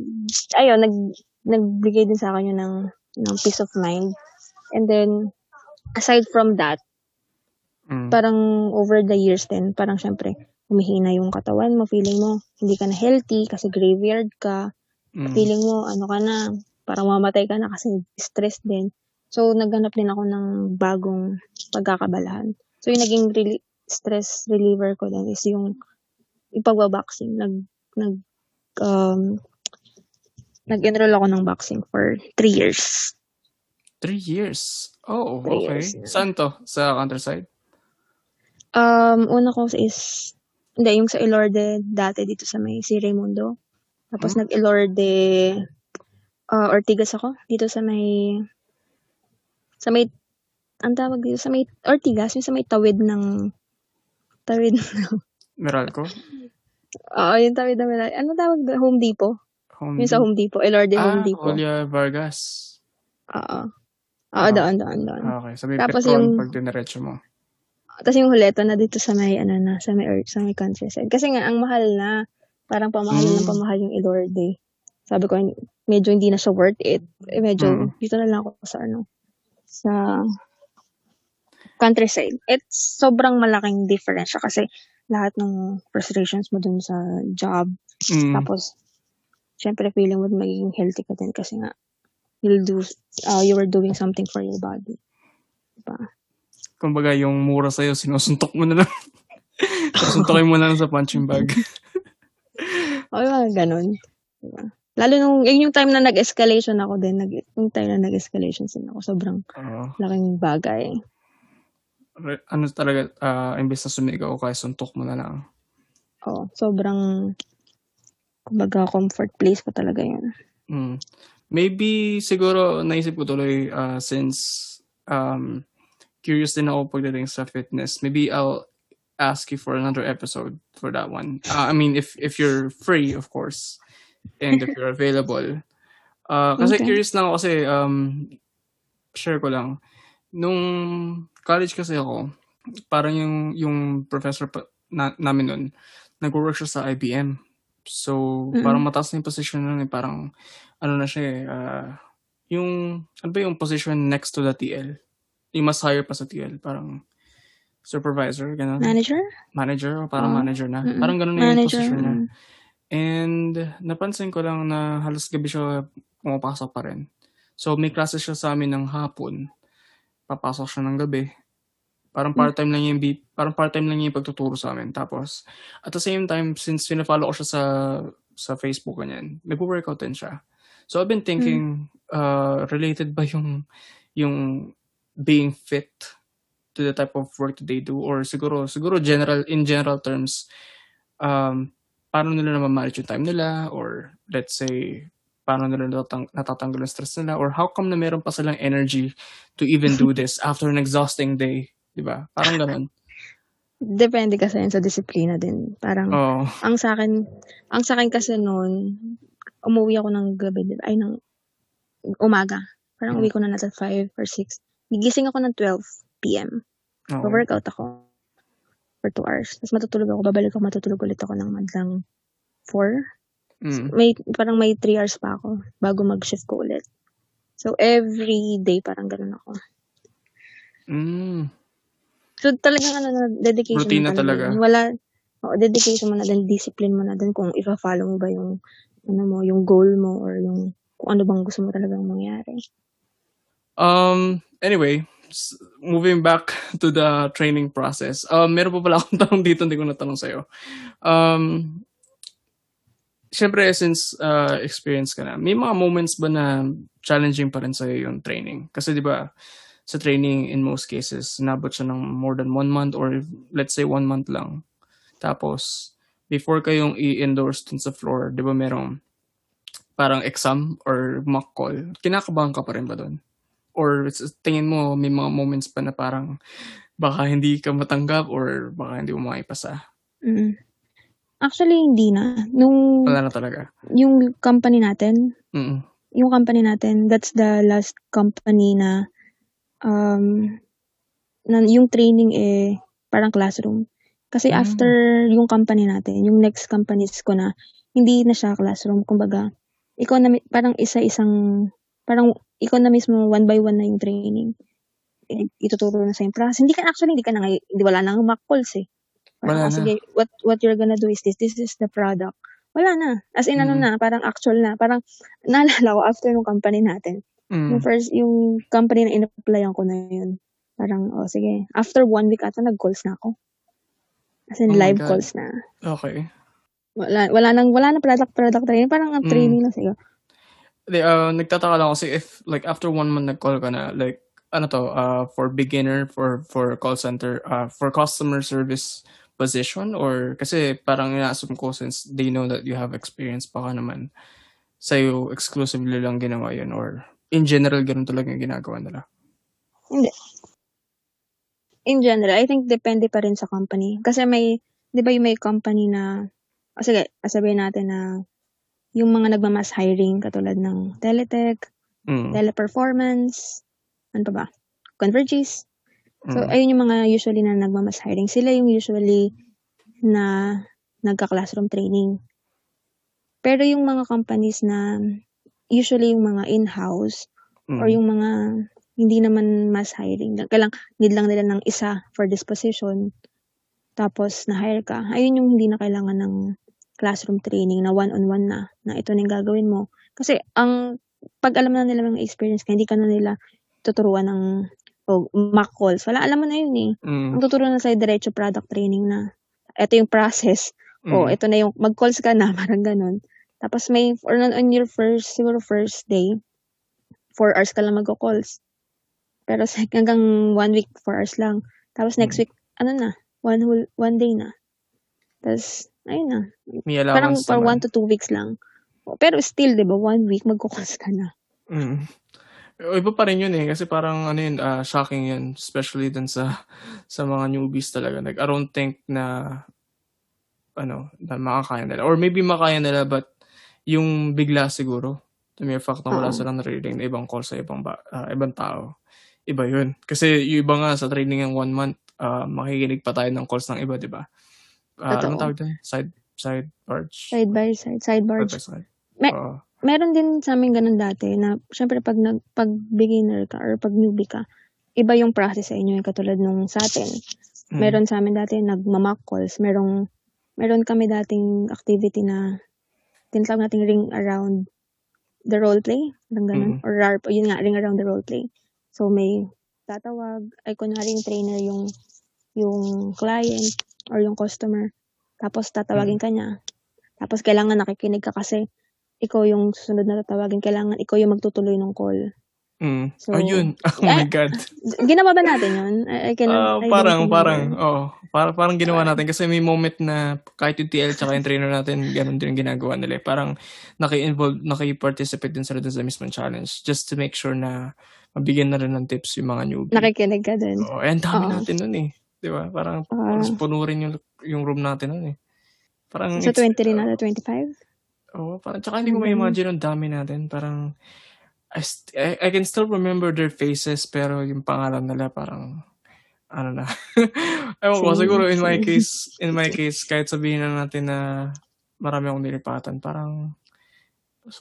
B: ayun, nag, nagbigay din sa akin yun ng, ng peace of mind. And then, aside from that,
A: Mm.
B: parang over the years din, parang syempre, humihina yung katawan mo, feeling mo, hindi ka na healthy kasi graveyard ka,
A: Mm.
B: feeling mo, ano ka na, parang mamatay ka na kasi stress din. So, naghanap din ako ng bagong pagkakabalahan. So, yung naging reli- stress reliever ko din is yung, yung pagbaboxing. Nag, nag, um, nag-enroll ako ng boxing for three years.
A: Three years. Oh, okay.
B: years.
A: Saan to? Sa countryside?
B: Um, una ko is, hindi, yung sa Ilorde dati dito sa may si Raimundo. Tapos
A: Hmm?
B: nag-Ilorde, uh, Ortigas ako, dito sa may, sa may, ang tawag dito, sa may Ortigas, yung sa may tawid ng, tawid ng, (laughs)
A: Meralco?
B: Oo, yung tabi na Meralco. Ano tawag doon? Home Depot? Home yung sa Home Depot. Elorde ah, Home Depot.
A: Julia Vargas.
B: Oo. Oo, oh. doon, doon, doon.
A: Okay, sabi Tapos Petron, yung, pag diniretso mo.
B: Tapos yung huleto na dito sa may, ano na, sa may earth, sa may countryside. Kasi nga, ang mahal na. Parang pamahal mm. ng pamahal yung Elorde. Sabi ko, medyo hindi na siya worth it. Eh, medyo, mm. dito na lang ako sa, ano, sa countryside. It's sobrang malaking difference kasi lahat ng frustrations mo dun sa job. Mm. Tapos, syempre feeling mo magiging healthy ka din kasi nga, you'll do, uh, you were doing something for your body. Diba?
A: Kumbaga, yung mura sa'yo, sinusuntok mo na lang. (laughs) Suntokin mo na lang sa punching bag. (laughs)
B: o, yung mga ganun. Diba? Lalo nung, yun yung time na nag-escalation ako din, nag, yung time na nag-escalation din ako, sobrang uh, laking bagay.
A: Ano talaga, uh, imbes na sumigaw kaya suntok mo na lang.
B: Oo, oh, sobrang, kumbaga, comfort place ko talaga yun.
A: Mm. Maybe, siguro, naisip ko tuloy, uh, since, um, curious din ako pagdating sa fitness. Maybe I'll ask you for another episode for that one. Uh, I mean, if if you're free, of course, and if you're available. Uh, kasi okay. curious lang ako kasi, um, share ko lang. Nung college kasi ako, parang yung, yung professor pa, na, namin nun, nag-work siya sa IBM. So, mm-hmm. parang mataas na yung position nun eh. Parang, ano na siya eh, uh, yung, ano ba yung position next to the TL? yung mas higher pa sa TL, parang supervisor, ganun.
B: Manager?
A: Manager, o parang oh. manager na. Mm-mm. Parang ganun na yung position niya. And napansin ko lang na halos gabi siya pumapasok pa rin. So may classes siya sa amin ng hapon. Papasok siya ng gabi. Parang hmm. part-time lang yung parang part-time lang yung pagtuturo sa amin. Tapos at the same time since fina-follow ko siya sa sa Facebook ganyan, nagwo-workout din siya. So I've been thinking hmm. uh, related ba yung yung being fit to the type of work that they do or siguro siguro general in general terms um paano nila na manage yung time nila or let's say paano nila natatang- natatanggal yung stress nila or how come na meron pa silang energy to even do (laughs) this after an exhausting day, 'di ba? Parang ganoon. (laughs)
B: Depende kasi sa disiplina din. Parang oh. ang sa akin, ang sa akin kasi noon, umuwi ako ng gabi ay ng umaga. Parang hmm. uwi ko na nasa 5 or 6. Gigising ako ng 12 p.m. Oh. workout ako for 2 hours. Tapos matutulog ako, babalik ako, matutulog ulit ako ng madlang 4. Mm. May, parang may 3 hours pa ako bago mag-shift ko ulit. So, every day parang ganun ako.
A: Mm.
B: So, talagang ano na, dedication
A: Routine na talaga.
B: talaga. Wala, oh, dedication mo na din, discipline mo na din kung ifa-follow mo ba yung, ano mo, yung goal mo or yung, kung ano bang gusto mo talagang mangyari.
A: Um, anyway, moving back to the training process. Um, meron pa pala akong (laughs) tanong dito, hindi ko natanong sa'yo. Um, Siyempre, since uh, experience ka na, may mga moments ba na challenging pa rin sa'yo yung training? Kasi di ba, sa training, in most cases, nabot siya ng more than one month or let's say one month lang. Tapos, before kayong i-endorse dun sa floor, di ba merong parang exam or mock call? Kinakabahan ka pa rin ba doon? Or tingin mo may mga moments pa na parang baka hindi ka matanggap or baka hindi mo maipasa?
B: Mm. Actually, hindi na. Nung,
A: Wala na talaga.
B: Yung company natin,
A: Mm-mm.
B: yung company natin, that's the last company na, um, na yung training eh, parang classroom. Kasi mm. after yung company natin, yung next companies ko na, hindi na siya classroom. Kumbaga, ikaw na, parang isa-isang, parang ikaw na mismo one by one na yung training. Eh, ituturo na sa yung process. Hindi ka actually hindi ka na hindi wala nang mock calls eh. Parang, wala oh, sige, what what you're gonna do is this. This is the product. Wala na. As in, mm. ano na, parang actual na. Parang, naalala ko, after ng company natin, mm. yung first, yung company na in-applyan ko na yun, parang, oh, sige, after one week ata, nag-calls na ako. As in, oh live calls na.
A: Okay.
B: Wala, wala nang, wala na product, product training. Parang mm. training na sige
A: uh, nagtataka lang kasi if like after one month nag-call ka na, like ano to, uh, for beginner, for for call center, uh, for customer service position or kasi parang ina-assume ko since they know that you have experience baka naman sa'yo exclusively lang ginawa yun or in general ganun talaga yung ginagawa nila?
B: Hindi. In general, I think depende pa rin sa company. Kasi may 'di ba yung may company na o sige, sabihin natin na yung mga nagma-mass hiring katulad ng Teletech,
A: Mm.
B: Teleperformance, ano pa ba? Convergys. So,
A: Mm.
B: ayun yung mga usually na nagma-mass hiring. Sila yung usually na nagka-classroom training. Pero yung mga companies na usually yung mga in-house or
A: Mm.
B: yung mga hindi naman mass hiring, kailang need lang nila ng isa for this position, tapos na-hire ka, ayun yung hindi na kailangan ng classroom training na one-on-one na, na ito na yung gagawin mo. Kasi ang 'pag alam na nila may experience ka, hindi ka na nila tuturuan ng o mock calls, wala, alam mo na yun, eh. Ang
A: Mm.
B: tuturuan na sa'yo diretso product training na. Eto yung process, oh,
A: Mm.
B: eto na yung mag-calls ka na, (laughs) parang gano'n. Tapos may or on on your first siguro first day, 4 hours ka lang magko-calls. Pero sa (laughs) hanggang 1 week, 4 hours lang. Tapos next
A: Mm.
B: week ano na, 1 whole 1 day na. Tas ayun na.
A: May
B: Parang for 1
A: naman.
B: to 2 weeks lang. Pero still 'di ba, 1 week magko-calls ka na.
A: Mm. O iba pa rin yun, eh, kasi parang ano yun, ah, shocking yun especially dun sa (laughs) sa mga newbies talaga. Like, I don't think na ano, na makakaya nila or maybe makaya nila but yung bigla siguro, the mere fact na wala silang naririnig na ibang call sa ibang ba ah, ibang tao, iba yun. Kasi yung iba nga sa training ng 1 month, ah, makikinig pa tayo ng calls ng iba, 'di ba? Anong
B: Totoo.
A: tawag dun? Side side barge?
B: Side by side, side
A: Side
B: barge.
A: by side.
B: Me
A: Oo.
B: meron din sa'min gano'n dati na siyempre 'pag nag 'pag beginner ka or 'pag newbie ka, iba yung process sa inyo, yung katulad nung sa'tin.
A: Mm.
B: Meron sa'min dati nagma-mock calls, merong meron kami dating activity na tinatawag nating ring around the role play, parang gano'n
A: Mm.
B: or RARP, yun nga, ring around the role play. So may tatawag, ay kunwari yung trainer yung yung client or yung customer, tapos tatawagin ka niya. Tapos kailangan nakikinig ka kasi ikaw yung susunod na tatawagin, kailangan ikaw yung magtutuloy nung call.
A: Mm.
B: So,
A: Ayun, (laughs) oh my
B: eh,
A: God.
B: ginawa ba natin yun? I I
A: Ah,
B: cannot I
A: parang parang,
B: remember.
A: oo. Para parang ginawa natin kasi may moment na kahit yung TL tsaka yung trainer natin gano'n din yung ginagawa nila, eh. Parang naki-involve naki-participate din sila dun sa mismong challenge just to make sure na mabigyan na rin ng tips yung mga newbie.
B: Nakikinig ka din.
A: Oo, eh, ang dami
B: Oo.
A: natin nun, eh, 'di ba? Parang halos puno rin yung yung room natin nun, eh. Parang
B: Sa
A: it's
B: 20 rin
A: ah,
B: ata, 25?
A: oo, parang tsaka hindi ko
B: Parang gano'n.
A: ma-imagine ang dami natin. Parang I st I I can still remember their faces pero yung pangalan nila parang ano na, (laughs) ewan ko siguro in my case in my case kahit sabihin na natin na marami akong nilipatan, parang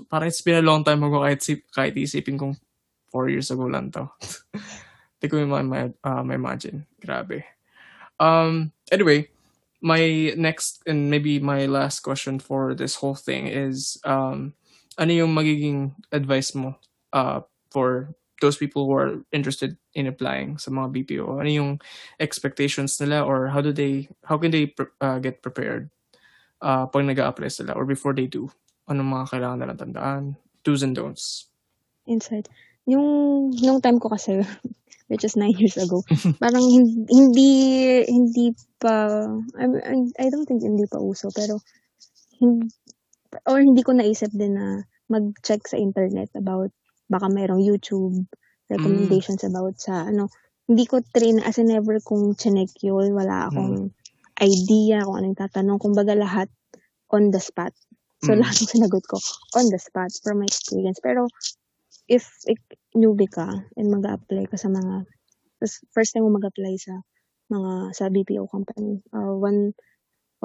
A: parang it's been a long time ago kahit sip kahit isipin kong 4 years ago lang 'to. (laughs) Di ko ma ma ah, ma-imagine, grabe. Um, anyway, my next and maybe my last question for this whole thing is, um, ano yung magiging advice mo, uh, for those people who are interested in applying sa mga BPO? Ano yung expectations nila or how do they how can they ah, get prepared, uh, 'pag nag-a-apply sila or before they do? Anong mga kailangan nilang tandaan, do's and don'ts?
B: Insight. Yung nung time ko kasi, (laughs) which is 9 years ago, (laughs) parang hin hindi hindi pa I I I don't think hindi pa uso pero hin or hindi ko naisip din na mag-check sa internet about baka merong YouTube recommendations about sa ano, hindi ko trin as in never kong chineck yun, wala akong idea kung ano yung tatanong, kumbaga lahat on the spot. So,
A: Hmm.
B: lahat ng sinagot ko on the spot from my experience. Pero if ik newbie ka and mag-a-apply ka sa mga first time mo mag-apply sa mga sa BPO company, uh, one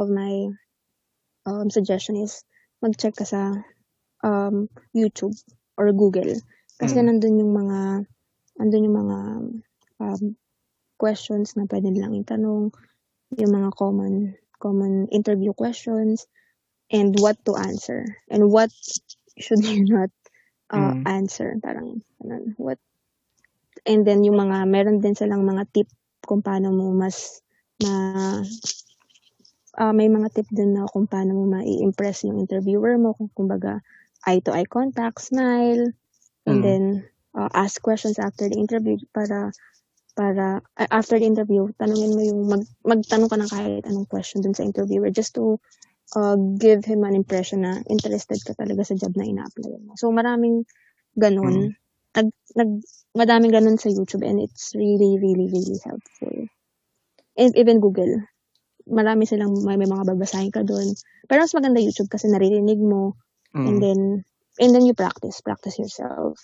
B: of my, um, suggestion is mag-check ka sa, um, YouTube or Google. Kasi
A: Mm.
B: nandun yung mga nandun yung mga, um, questions na puwede nilang itanong, yung mga common common interview questions, and what to answer, and what should you (laughs) not, uh,
A: Mm.
B: answer, parang gano'n. What and then yung mga meron din silang mga tip kung paano mo mas ma ah, may mga tip din na kung paano mo mai-impress yung interviewer mo, kung kumbaga eye-to-eye contact, smile, and
A: Mm.
B: then, uh, ask questions after the interview para para ah, after the interview tanungin mo yung mag magtanong ka ng kahit anong question dun sa interviewer just to, uh, give him an impression na interested ka talaga sa job na ina-applyan mo. So, maraming
A: Mm.
B: gano'n. Nag nag madaming gano'n sa YouTube and it's really, really, really helpful. And even Google. marami silang, may, may mga babasahin ka doon. Pero mas maganda YouTube kasi naririnig mo, mm. and then, and then you practice, practice yourself.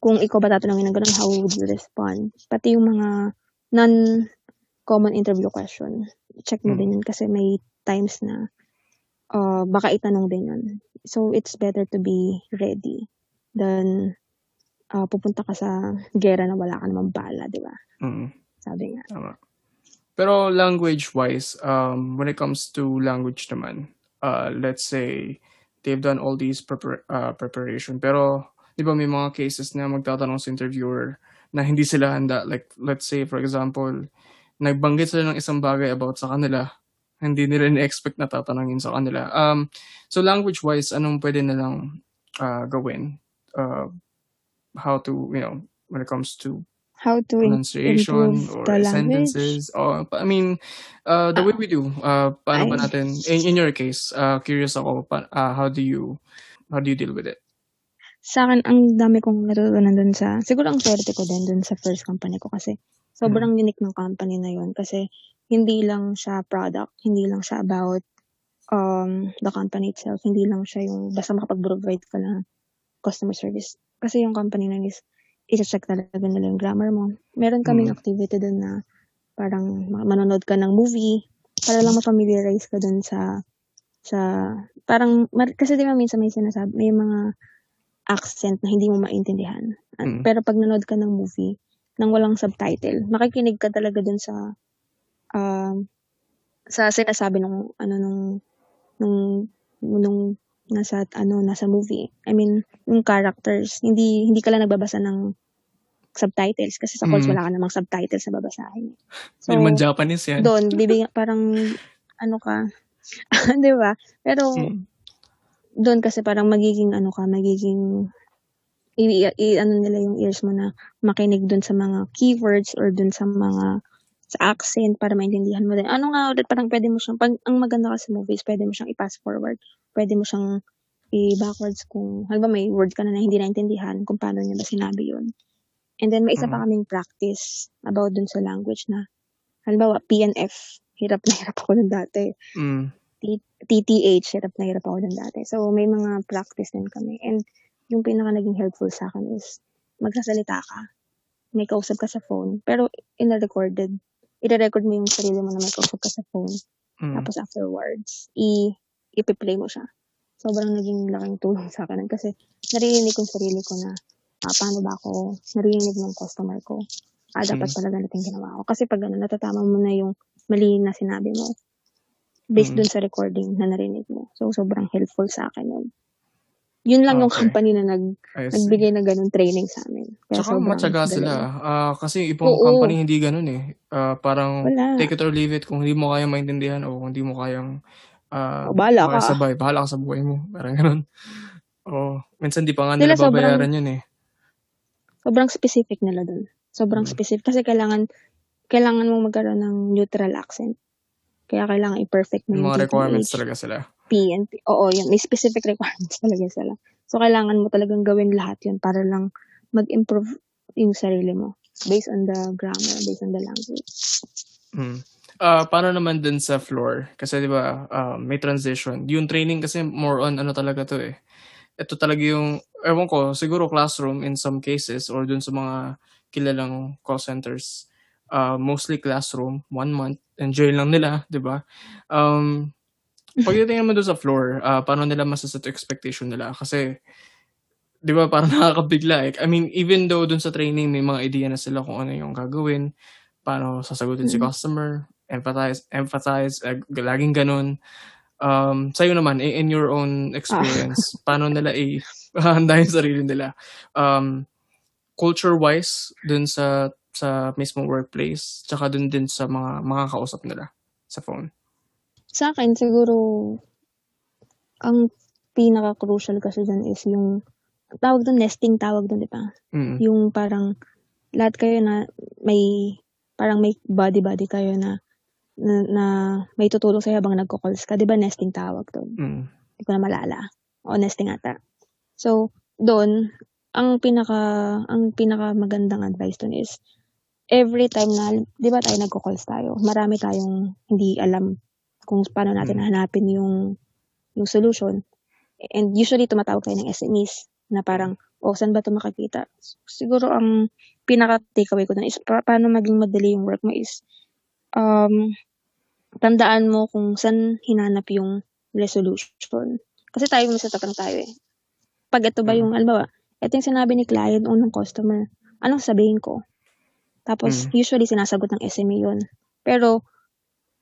B: Kung ikaw ba tatanungin ng ganun, how would you respond? Pati yung mga non-common interview question, check mo mm. din yun kasi may times na uh, baka itanong din yun. So, it's better to be ready than uh, pupunta ka sa gera na wala ka namang bala, di ba?
A: Mm.
B: Sabi nga.
A: Tama. Pero language-wise, um, when it comes to language naman, uh, let's say, they've done all these prepar- uh, preparation, pero di ba may mga cases na magtatanong sa interviewer na hindi sila handa. Like, let's say, for example, nagbanggit sila ng isang bagay about sa kanila, hindi nila ni-expect na tatanungin sa kanila. Um, so language-wise, anong pwede nilang uh, gawin? Uh, how to, you know, when it comes to
B: how to pronunciation or sentences.
A: Or, I mean, uh, the uh, way we do, uh, paano I, ba natin, in, in your case, uh, curious ako, pa, uh, how do you, how do you deal with it?
B: Sa akin, ang dami kong natutunan dun sa, siguro ang swerte ko din dun sa first company ko kasi sobrang hmm. unique ng company na yon kasi hindi lang siya product, hindi lang siya about um, the company itself, hindi lang siya yung basta makapag-provide ka ng customer service. Kasi yung company na is, i-check talaga nila yung grammar mo. Meron kaming mm. activity dun na parang manonood ka ng movie para lang ma-familiarize ka dun sa sa parang kasi di ba minsan may sinasabi may mga accent na hindi mo maintindihan. Mm. Pero pag nanood ka ng movie nang walang subtitle, makikinig ka talaga dun sa uh, sa sinasabi nung ano nung nung nung nasa ano nasa movie. I mean, yung characters, hindi hindi ka lang nagbabasa ng subtitles kasi sa calls mm. wala ka namang subtitles na babasahin. (laughs)
A: So, Hindi Japanese yan.
B: Doon, bibigyan, parang, ano ka, (laughs) di ba? Pero, mm. doon kasi parang magiging, ano ka, magiging, i, i, ano nila yung ears mo na makinig doon sa mga keywords or doon sa mga sa accent para maintindihan mo din. Ano nga ulit, parang pwede mo siyang, pag, ang maganda kasi movies, pwede mo siyang i-pass forward. Pwede mo siyang i-backwards kung, halimbawa may word ka na, na hindi naintindihan kung paano niya ba sinabi yun. And then may isa pa mm. kaming practice about dun sa language na, halimbawa, PNF, hirap na hirap ako dun dati.
A: Mm.
B: TTH, hirap na hirap ako dun dati. So, may mga practice din kami. And yung pinaka naging helpful sa akin is, magsasalita ka. May kausap ka sa phone. Pero, in-recorded i-record mo yung sarili mo na may kausap ka sa phone. Mm. Tapos afterwards, i ipi-play mo siya. Sobrang naging laking tulong sa akin kasi naririnig ko sarili ko na ah, paano ba ako naririnig ng customer ko. Ah, dapat mm. pala ganito yung ginawa ko. Kasi pag ano, natatama mo na yung mali na sinabi mo based mm. dun sa recording na narinig mo. So, sobrang helpful sa akin yun. Yun lang okay. yung company na nag, nagbigay ng ganun training sa amin.
A: Kaya Tsaka matyaga sila. Uh, kasi ibang Oo. company hindi ganun eh. Uh, parang Wala. take it or leave it. Kung hindi mo kayang maintindihan o kung hindi mo kayang uh,
B: bahala ka.
A: sabay, bahala ka sa buhay mo. Parang ganun. Oh, minsan di pa nga nila babayaran sobrang, yun eh.
B: Sobrang specific nila dun. Sobrang hmm. specific. Kasi kailangan, kailangan mo magkaroon ng neutral accent. Kaya kailangan i-perfect mo
A: yung mga requirements talaga sila.
B: PNP. Oo, yun. May specific requirements (laughs) talaga sila. So, kailangan mo talagang gawin lahat yun para lang mag-improve yung sarili mo based on the grammar, based on the language.
A: Hmm. Uh, paano naman din sa floor? Kasi di ba, uh, may transition. Yung training kasi more on ano talaga to eh. Ito talaga yung, ewan ko, siguro classroom in some cases or dun sa mga kilalang call centers. Uh, mostly classroom, one month, enjoy lang nila, di ba? Um, Pagdating naman doon sa floor, uh, paano nila masaset expectation nila? Kasi, di ba, parang (laughs) nakakabigla eh. I mean, even though doon sa training, may mga idea na sila kung ano yung gagawin, paano sasagutin mm-hmm. si customer, empathize, empathize, eh, laging ganun. Um, sa'yo naman, in your own experience, ah. (laughs) paano nila i-handa yung sarili nila? Um, culture-wise, dun sa sa mismong workplace, tsaka dun din sa mga mga kausap nila sa phone.
B: Sa akin siguro, ang pinaka-crucial kasi diyan is yung tawag doon nesting tawag doon, 'di ba?
A: Mm.
B: Yung parang lahat kayo na may parang may body-body kayo na na, na may tutulong sa'yo habang nagko-calls ka. 'Di ba nesting tawag doon?
A: Mm.
B: Hindi ko na malala. O nesting ata. So, doon ang pinaka ang pinaka magandang advice doon is every time na, di ba tayo nagko-calls tayo, marami tayong hindi alam kung paano natin
A: Mm.
B: hanapin yung, yung solution. And usually, tumatawag tayo ng SMEs na parang, oh, saan ba ito makakita? Siguro ang pinaka-takeaway ko dun is pa- paano maging madali yung work mo is um, tandaan mo kung saan hinanap yung resolution. Kasi tayo minsan tatang tayo eh. Pag ito ba
A: Mm.
B: yung, alam ba, ito yung sinabi ni client o ng customer, anong sabihin ko? Tapos,
A: Mm.
B: usually, sinasagot ng SME yun. Pero,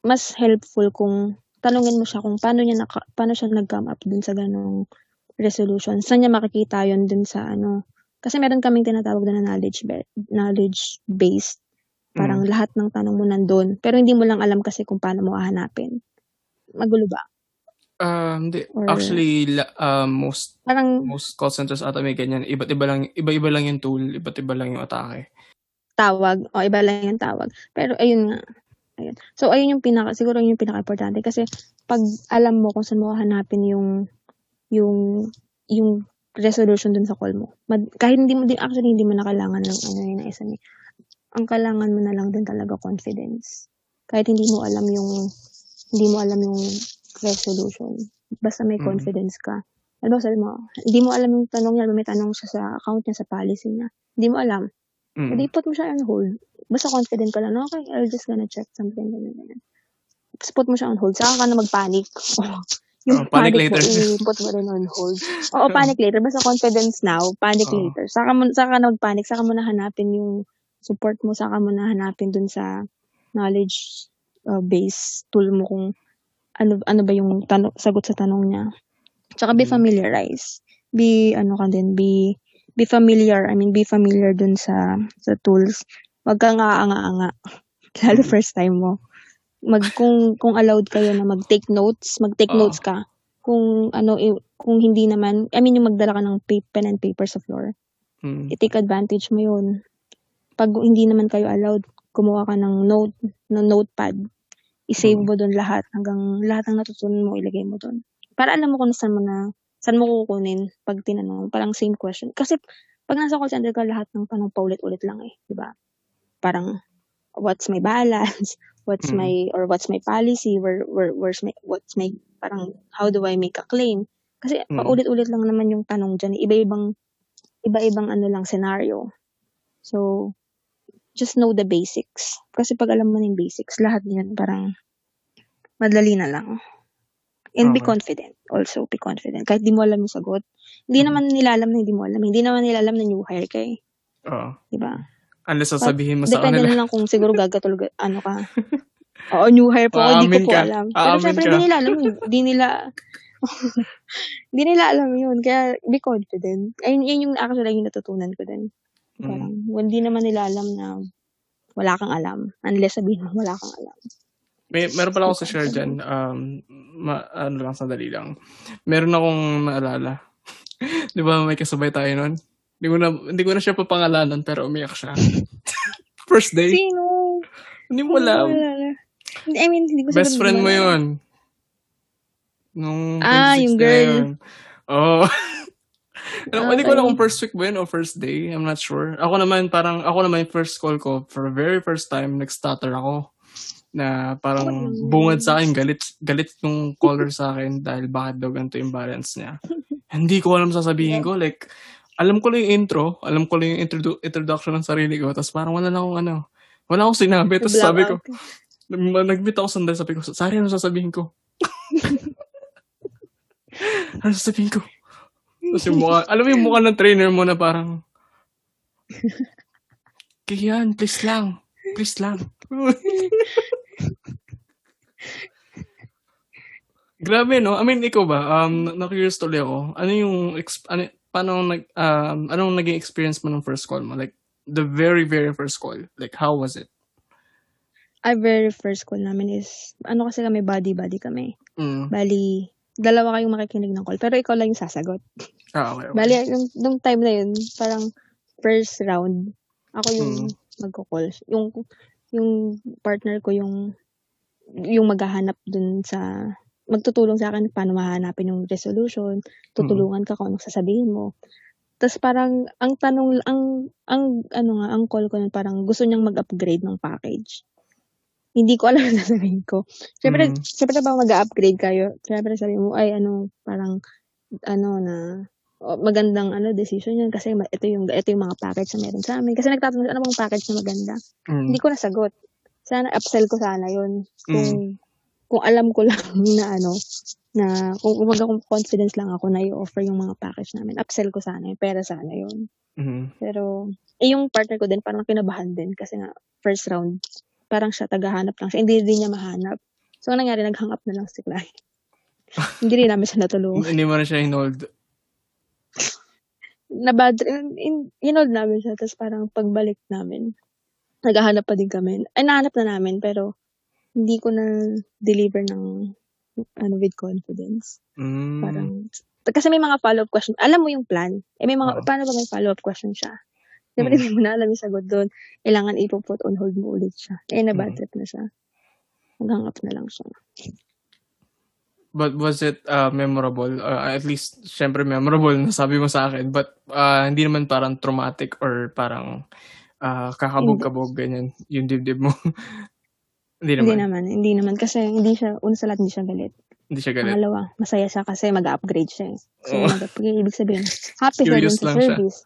B: mas helpful kung tanungin mo siya kung paano niya naka, paano siya nag-come up dun sa ganong resolution. Saan niya makikita yun dun sa ano. Kasi meron kaming tinatawag na knowledge, ba- knowledge based. Parang
A: Mm.
B: lahat ng tanong mo nandun. Pero hindi mo lang alam kasi kung paano mo hahanapin. Magulo ba?
A: Ah, hindi.
B: Or-
A: Actually, la- ah, most
B: Parang
A: most call centers ata may ganyan. Iba't iba lang iba-iba lang yung tool, iba't iba lang yung atake.
B: tawag o iba lang yung tawag. Pero ayun nga. Ayun. So ayun yung pinaka siguro yun yung pinaka-importante kasi pag alam mo kung saan mo hanapin yung yung yung resolution dun sa call mo. Mad, kahit hindi mo din actually hindi mo na kailangan ng ano yun ni. Ang kailangan mo na lang din talaga confidence. Kahit hindi mo alam yung hindi mo alam yung resolution. Basta may
A: Mm.
B: confidence ka. Ano sabi mo, hindi mo alam yung tanong niya, may tanong siya sa account niya, sa policy niya. Hindi mo alam.
A: Mm.
B: Hindi put mo siya on hold. Basta confident ka lang, "No, okay, I'll just gonna check something, ganyan, ganyan. Tapos put mo siya on hold. Saka ka na mag-panic. (laughs)
A: Oh, panic later.
B: mo, i-put mo rin on hold. Oo, panic later. Basta confidence now, panic
A: Oo.
B: later. Saka, mo, saka ka na mag-panic. Saka mo na hanapin yung support mo. Saka mo na hanapin dun sa knowledge uh, base tool mo kung ano ano ba yung tanong, sagot sa tanong niya. Tsaka be
A: Mm.
B: familiarize. Be, ano ka din, be, be familiar. I mean, be familiar dun sa, sa tools. Huwag kang aanga-anga. (laughs) Lalo
A: Mm.
B: first time mo. Mag, kung, kung allowed kayo na mag-take notes, mag-take
A: Oo.
B: notes ka. Kung, ano, i- kung hindi naman, I mean, yung magdala ka ng pen and paper sa floor.
A: Mm.
B: I-take advantage mo yun. Pag hindi naman kayo allowed, kumuha ka ng note, ng notepad. I-save
A: Mm.
B: mo doon lahat hanggang lahat ng natutunan mo ilagay mo doon. Para alam mo kung saan mo na saan mo kukunin pag tinanong, parang same question. Kasi pag nasa call center ka, lahat ng tanong paulit-ulit lang eh, di ba? Parang what's my balance, (laughs) what's
A: Mm.
B: my or what's my policy, where where where's my what's my parang how do I make a claim? Kasi
A: Mm.
B: paulit-ulit lang naman yung tanong diyan, iba-ibang iba-ibang ano lang scenario. So just know the basics. Kasi pag alam mo na yung basics, lahat yan parang madali na lang. And be
A: Okay.
B: confident. Also, be confident. Kahit di mo alam yung sagot. Hindi
A: Mm.
B: naman nila alam na hindi mo alam. Hindi naman nila alam na new hire ka eh.
A: Oo.
B: Di ba?
A: Unless
B: But,
A: sasabihin mo sa
B: depende
A: kanila.
B: na lang kung siguro gagatulog, (laughs) ano ka. Oo, new hire po ako, hindi ko po
A: ka.
B: alam. Pero
A: Aamin
B: syempre,
A: ka.
B: di nila alam yun. Di nila, (laughs) di nila alam yun. Kaya, be confident. Ayun, yun yung actually yung natutunan ko din.
A: Mm.
B: Parang, hindi naman nila alam na wala kang alam. Unless sabihin mo, wala kang alam.
A: May meron pala
B: Be
A: ako sa share diyan. Um ma, ano lang sandali lang. Meron akong naalala. (laughs) 'Di ba may kasabay tayo noon? Hindi ko na hindi ko na siya papangalanan pero umiyak siya. (laughs) First day.
B: Sino?
A: Hindi mo alam.
B: I mean, hindi ko
A: Best friend mo. 'yon. Nung
B: Ah,
A: 26
B: yung girl.
A: yun. Oo. (laughs) Ano, Hindi ko alam kung first week ba yun o first day. I'm not sure. Ako naman, parang, ako naman yung first call ko, for the very first time, nag-stutter ako. Na parang
B: Oh.
A: bungad sa akin, galit, galit yung caller sa akin dahil bakit daw ganito yung balance niya. (laughs) Hindi ko alam sasabihin ko. Like, alam ko lang yung intro, alam ko lang yung introdu- introduction ng sarili ko, tapos parang wala na akong ano, wala akong sinabi, tapos sabi ko, nagbit ako sandali, sabi ko, sorry, ano sasabihin ko? (laughs) ano sasabihin ko? Yung mukha, alam mo yung mukha ng trainer mo na parang, Kian, please lang. Please lang. (laughs) Grabe, no? I mean, ikaw ba? Um, na-curious tuloy ako. Ano yung, exp- ano, paano, nag, um, anong naging experience mo ng first call mo? Like, the very, very first call. Like, how was it?
B: Our very first call namin is, ano kasi kami, body-body kami.
A: Mm.
B: Bali, dalawa kayong makikinig ng call, pero ikaw lang yung sasagot. (laughs)
A: Ah, okay, okay.
B: Bali, nung, nung time na yun, parang first round, ako yung
A: Mm.
B: magko-call. Yung, yung partner ko yung, yung maghahanap dun sa, magtutulong sa akin paano mahanapin yung resolution, tutulungan ka kung anong sasabihin mo. Tas parang ang tanong ang ang ano nga, ang call ko nun parang gusto niyang mag-upgrade ng package. Hindi ko alam (laughs) ang sasabihin ko. Siyempre,
A: Mm.
B: siyempre ba mag-a-upgrade kayo, siyempre sabi mo, ay ano, parang ano na, magandang ano decision yun kasi ito yung ito yung mga package na meron sa amin. Kasi nagtatanong ano bang package na maganda?
A: Mm.
B: Hindi ko nasagot. Sana upsell ko sana yun. Kung
A: Mm.
B: kung alam ko (laughs) lang na ano, na kung umaga kung confidence lang ako na i-offer yung mga package namin, upsell ko sana yun, pera sana yun.
A: Mm.
B: Pero, eh, yung partner ko din, parang kinabahan din kasi nga, first round, parang siya, tagahanap lang siya. Hindi din niya mahanap. So, ang nangyari, naghang up na lang si client. (laughs) Hindi rin namin siya natulungan.
A: Hindi mo na siya hinold.
B: Nabad, in, inold namin siya, tapos parang pagbalik namin, naghahanap pa din kami. Ay, nahanap na namin, pero hindi ko na deliver ng ano with confidence.
A: Mm.
B: Parang, kasi may mga follow-up question. Alam mo yung plan. Eh, may mga,
A: Oo.
B: paano ba may follow-up question siya? Siyempre,
A: Mm.
B: hindi mo na alam yung sagot doon. Kailangan ipuput on hold mo ulit siya. Eh, na bad
A: Mm.
B: trip na siya. Hanggang up na lang siya.
A: But was it uh, memorable? Uh, at least, syempre memorable na sabi mo sa akin. But uh, hindi naman parang traumatic or parang uh, kakabog-kabog ganyan yung dibdib mo. (laughs) hindi naman.
B: Hindi naman. Hindi naman. Kasi hindi siya, una sa lahat, hindi siya galit.
A: Hindi siya galit.
B: Pangalawa, masaya siya kasi mag-upgrade siya. eh. So,
A: Oo.
B: mag-upgrade, ibig sabihin, happy siya dun sa
A: lang siya.
B: service.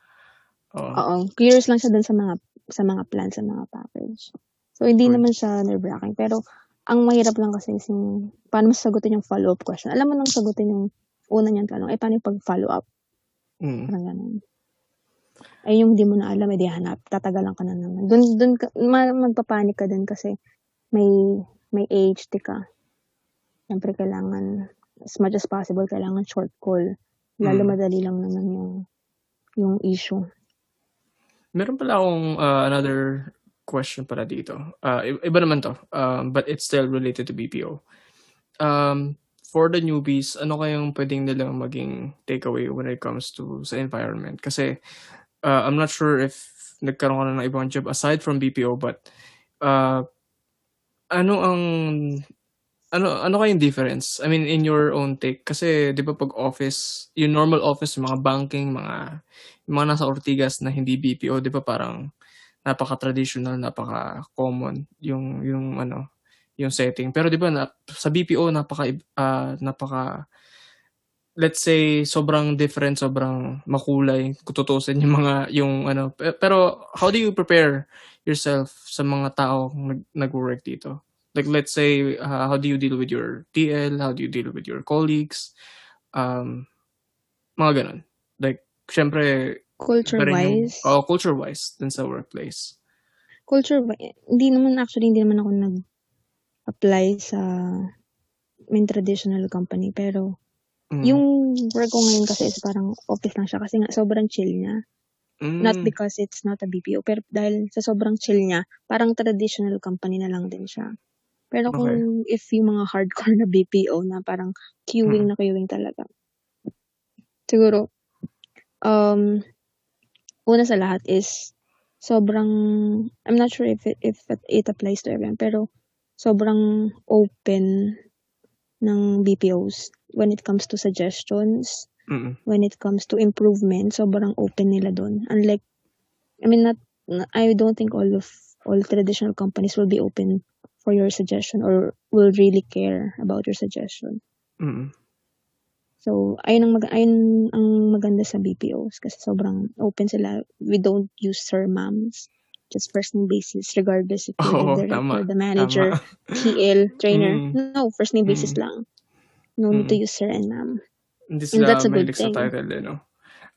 A: Oo.
B: Oo. Curious lang siya dun sa mga sa mga plan, sa mga package. So, hindi
A: Good.
B: naman siya nerve-wracking. Pero, ang mahirap lang kasi is yung, paano mo sagutin yung follow-up question. Alam mo nang sagutin yung una niyang tanong, eh, paano yung pag-follow-up?
A: Mm.
B: Parang ganun. Ay, yung di mo na alam, edi hanap. Tatagalan ka na naman. Dun, dun ka, ma- magpapanik ka dun kasi may, may AHT ka. Siyempre, kailangan, as much as possible, kailangan short call. Lalo
A: Mm.
B: madali lang naman yung, yung issue.
A: Meron pala akong uh, another question pala dito. Uh, iba naman to, um, but it's still related to BPO. Um, for the newbies, ano kayang pwedeng nilang maging takeaway when it comes to sa environment? Kasi uh, I'm not sure if nagkaroon ka na ng ibang job aside from BPO, but uh, ano ang ano ano kayong difference? I mean in your own take kasi 'di ba pag office, yung normal office, mga banking, mga yung mga nasa Ortigas na hindi BPO, 'di ba parang napaka-traditional, napaka-common yung yung ano, yung setting. Pero 'di ba na, sa BPO napaka ah, napaka let's say sobrang different, sobrang makulay kung tutusin yung mga yung ano. Pe- Pero how do you prepare yourself sa mga tao nag nag-work dito? Like let's say uh, how do you deal with your TL, how do you deal with your colleagues? Um mga ganun. Like syempre rin yung
B: Culture-wise,
A: oh, culture-wise dun sa workplace.
B: culture, hindi naman actually, hindi naman ako nag-apply sa main traditional company. Pero,
A: Mm.
B: yung work ko ngayon kasi is parang office lang siya kasi nga sobrang chill niya. Not
A: Mm.
B: because it's not a BPO, pero dahil sa sobrang chill niya, parang traditional company na lang din siya. Pero
A: Okay.
B: kung if yung mga hardcore na BPO na parang queuing
A: Mm.
B: na queuing talaga. Siguro, um, una sa lahat is sobrang, I'm not sure if it, if it applies to everyone, pero sobrang open ng BPOs when it comes to suggestions,
A: Mm.
B: when it comes to improvement, sobrang open nila doon. Unlike, I mean, not, I don't think all of, all traditional companies will be open for your suggestion or will really care about your suggestion.
A: Mm.
B: So, ayun ang, mag- ayun ang maganda sa BPOs kasi sobrang open sila. We don't use sir, ma'ams. Just first name basis, regardless if you're
A: Oo,
B: the director,
A: tama.
B: the manager,
A: Tama.
B: TL, trainer.
A: Mm.
B: No, first name basis
A: Mm.
B: lang. No need to
A: Mm.
B: use sir and ma'am.
A: Hindi
B: And
A: sila
B: that's a good
A: mahilig sa
B: thing.
A: title eh, no?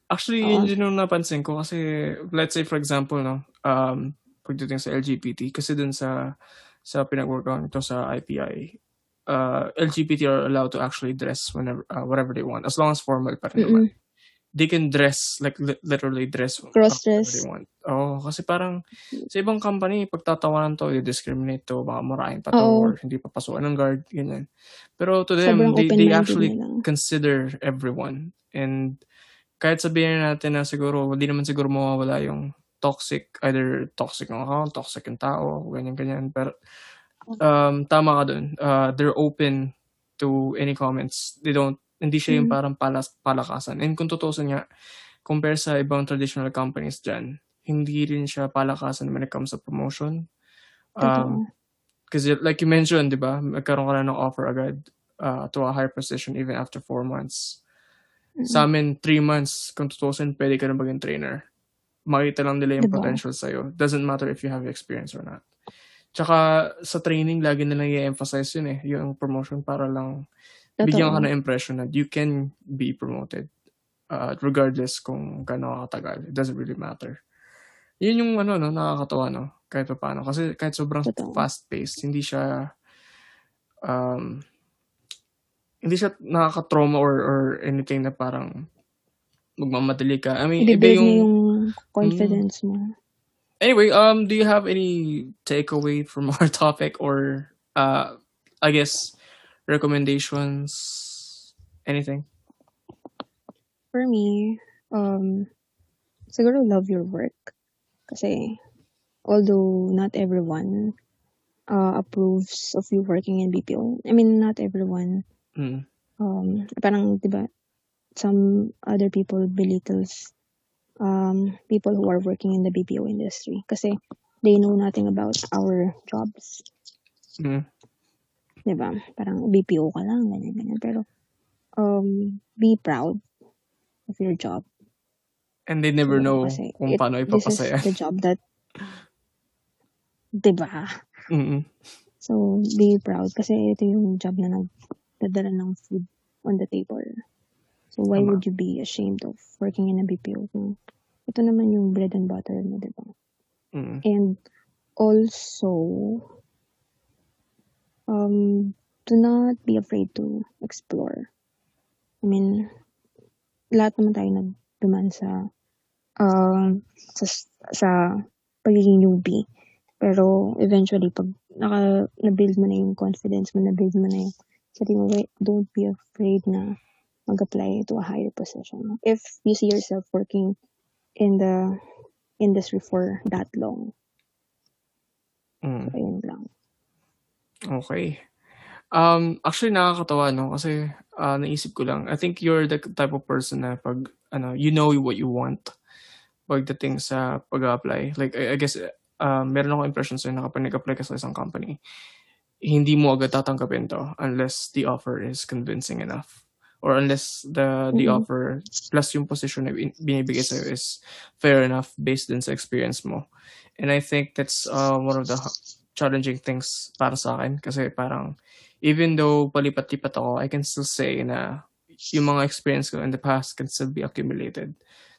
A: Actually,
B: Oo.
A: yun din yung napansin ko kasi let's say for example, no, um, pagdating sa LGBT, kasi dun sa sa pinag-workout nito sa IPI, uh, LGBT are allowed to actually dress whenever, uh, whatever they want, as long as formal pa rin naman. They can dress, like li- literally dress however
B: Cross-dress.
A: they want. Oo, kasi parang sa ibang company, pagtatawanan to, i-discriminate to, baka marahin pa to,
B: Oo.
A: or hindi papasukan ng guard, ganyan. Pero to them,
B: Sobrang
A: they, they actually consider everyone. And kahit sabihin natin na siguro, hindi naman siguro mawawala yung toxic, either toxic ng account, toxic yung tao, ganyan-ganyan. Pero um, tama ka dun. Uh, they're open to any comments. They don't, hindi siya yung
B: Mm.
A: parang palas, palakasan. And kung tutusin nga, compare sa ibang traditional companies dyan, hindi rin siya palakasan when it comes to promotion. Um, Because like you mentioned, di ba, magkaroon ka na ng offer agad uh, to a higher position even after four months. Mm-hmm. Sa amin, three months, kung tutusin, pwede ka na maging trainer. Makita lang nila yung diba? potential sa'yo. Doesn't matter if you have experience or not. Tsaka sa training, lagi nilang i-emphasize yun eh, yung promotion para lang Totoo. bigyan ka ng impression that you can be promoted uh, regardless kung gaano katagal. It doesn't really matter. Yun yung ano, no, nakakatawa, no? Kahit pa paano. Kasi kahit sobrang fast-paced, hindi siya, um, hindi siya nakaka-trauma or, or anything na parang magmamadali ka. I mean,
B: iba yung, yung confidence mm, mo.
A: Anyway, um, do you have any takeaway from (laughs) our topic or, uh, I guess, recommendations? Anything?
B: For me, um, siguro love your work. Kasi, although not everyone uh, approves of you working in BPO, I mean, not everyone, mm. um, parang, di ba, some other people belittles um, people who are working in the BPO industry kasi they know nothing about our jobs. Mm. Diba? Parang BPO ka lang, ganyan, ganyan. Pero, um, be proud of your job.
A: And they never know kung it, paano ipapasaya.
B: This is the job that, diba? Mm-mm. So, be proud kasi ito yung job na nagdadala ng food on the table. So, why Tama. would you be ashamed of working in a BPO kung ito naman yung bread and butter mo, di ba? Mm. And also, um, do not be afraid to explore. I mean, lahat naman tayo nagduman sa uh, sa, sa pagiging newbie. Pero eventually, pag naka, na-build mo na yung confidence mo, na-build mo na yung sarili mo, don't be afraid na mag-apply to a higher position. If you see yourself working in the industry for that long. Mm. So, ayun lang.
A: Okay. Um, actually, nakakatawa, no? Kasi, uh, naisip ko lang, I think you're the type of person na pag, ano, you know what you want pagdating sa pag-apply. Like, I, I guess, uh, meron ako impression sa'yo na kapag nag-apply ka sa isang company, hindi mo agad tatanggapin to unless the offer is convincing enough. Or unless the the mm-hmm. offer plus yung position na binibigay sa'yo is fair enough based din sa experience mo. And I think that's uh, one of the challenging things para sa akin kasi parang even though palipat-lipat ako, I can still say na yung mga experience ko in the past can still be accumulated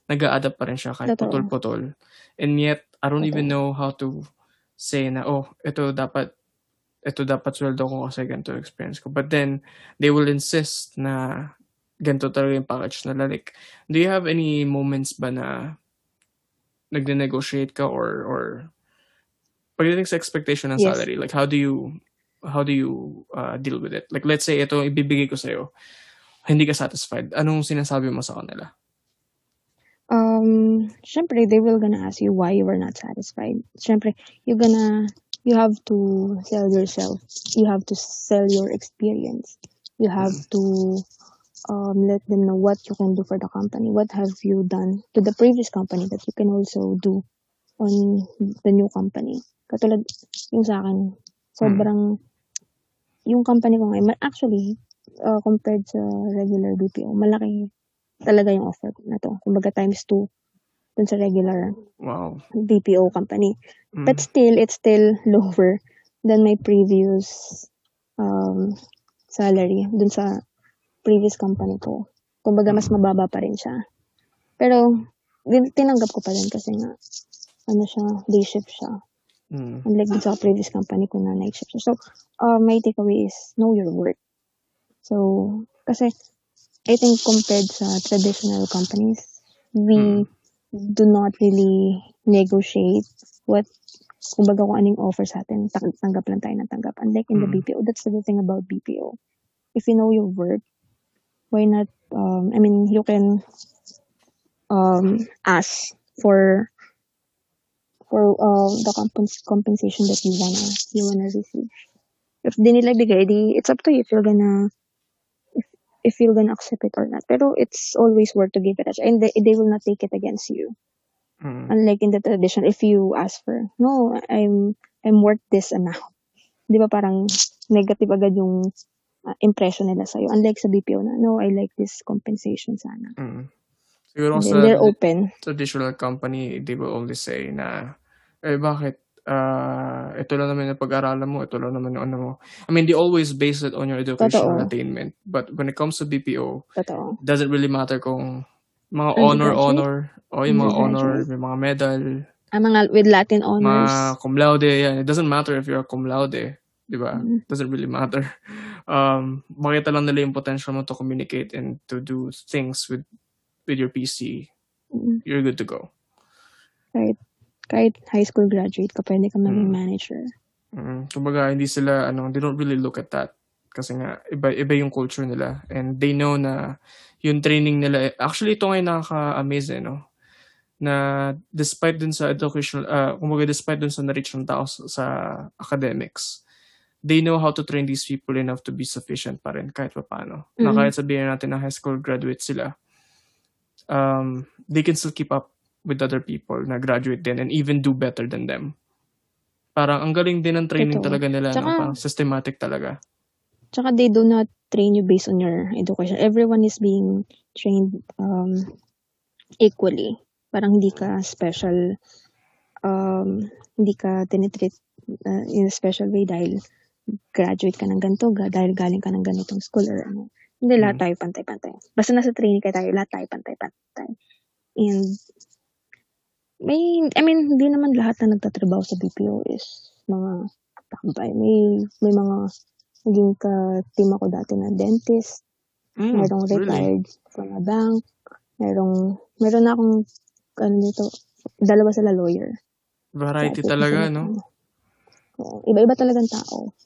A: nag adapt pa rin siya kahit putol-putol. And yet, I don't Totoo. even know how to say na, oh, ito dapat, ito dapat sweldo ko kasi ganito experience ko. But then, they will insist na ganito talaga yung package nila. Like, do you have any moments ba na nagne-negotiate ka or, or pagdating sa expectation ng yes. salary, like how do you how do you uh, deal with it? Like let's say ito ibibigay ko sa iyo, hindi ka satisfied. Anong sinasabi mo sa kanila?
B: um, syempre, they will gonna ask you why you were not satisfied. Syempre, you're gonna, you have to sell yourself. You have to sell your experience. You have mm. to um, let them know what you can do for the company. What have you done to the previous company that you can also do on the new company. Katulad yung sa akin, sobrang, yung company ko ngayon, actually, uh, compared sa regular BPO, malaki talaga yung offer na to. Kumbaga times 2 dun sa regular
A: wow.
B: BPO company. Mm. But still, it's still lower than my previous um, salary dun sa previous company ko. Kumbaga, mas mababa pa rin siya. Pero, tinanggap ko pa rin kasi nga, ano siya, day shift siya. Mm. Unlike dun sa previous company ko na night shift siya. So, uh, my takeaway is know your worth. So, kasi I think compared sa traditional companies, we mm. Do not really negotiate what kumbaga kung anong offer sa atin, tanggap lang tayo ng tanggap. Unlike in mm. the BPO, that's the thing about BPO. If you know your worth, why not, um, I mean, you can um, ask for for uh, the compens- compensation that you wanna you wanna receive. If di nila bigay, di, it's up to you if you're gonna if you're gonna accept it or not. Pero it's always worth to give it a try. And they, they will not take it against you.
A: Mm.
B: Unlike in the tradition, if you ask for, no, I'm, I'm worth this amount. (laughs) Di ba parang negative agad yung uh, impression nila sa'yo. Unlike sa BPO na, no, I like this compensation sana.
A: Mm. Siguro sa
B: they're open.
A: traditional company, they will only say na, eh bakit, uh, ito lang naman yung pag-aralan mo, ito lang naman yung ano mo. I mean, they always base it on your educational
B: Totoo.
A: attainment. But when it comes to BPO,
B: Totoo.
A: doesn't really matter kung mga honor, honor, o yung mga honor, may mga medal,
B: Ah, mga with Latin honors.
A: mga cum laude, yan. It doesn't matter if you're a cum laude, di ba?
B: Mm.
A: Doesn't really matter. (laughs) Um, makita lang nila yung potential mo to communicate and to do things with with your PC.
B: Mm.
A: You're good to go.
B: Kahit, kahit high school graduate ka, pwede ka maging
A: Mm.
B: manager.
A: Mm, kumbaga, hindi sila, ano, they don't really look at that. Kasi nga, iba, iba yung culture nila. And they know na yung training nila, actually, ito ngayon nakaka-amaze, eh, no? Na despite dun sa educational, uh, kumbaga, despite dun sa na-reach ng tao sa, sa academics, they know how to train these people enough to be sufficient pa rin kahit pa paano. Na
B: Mm.
A: kahit sabihin natin na high school graduate sila, um, they can still keep up with other people na graduate din and even do better than them. Parang ang galing din ng training
B: Totoo.
A: talaga nila, no?
B: Tsaka-
A: parang systematic talaga.
B: Tsaka they do not train you based on your education. Everyone is being trained um, equally. Parang hindi ka special, um, hindi ka tinitreat uh, in a special way dahil graduate ka ng ganito, ga- dahil galing ka ng ganitong school or ano. Hindi, lahat
A: Mm.
B: tayo pantay-pantay. Basta nasa training ka tayo, lahat tayo pantay-pantay. And may, I mean, hindi naman lahat na nagtatrabaho sa BPO is mga tambay. May, may mga naging ka-team ako dati na dentist,
A: Mm,
B: merong
A: really?
B: retired from a bank, merong, meron na akong, ano dito, dalawa sila lawyer.
A: Variety
B: Graduate
A: talaga, no?
B: Oo, Iba-iba talagang tao.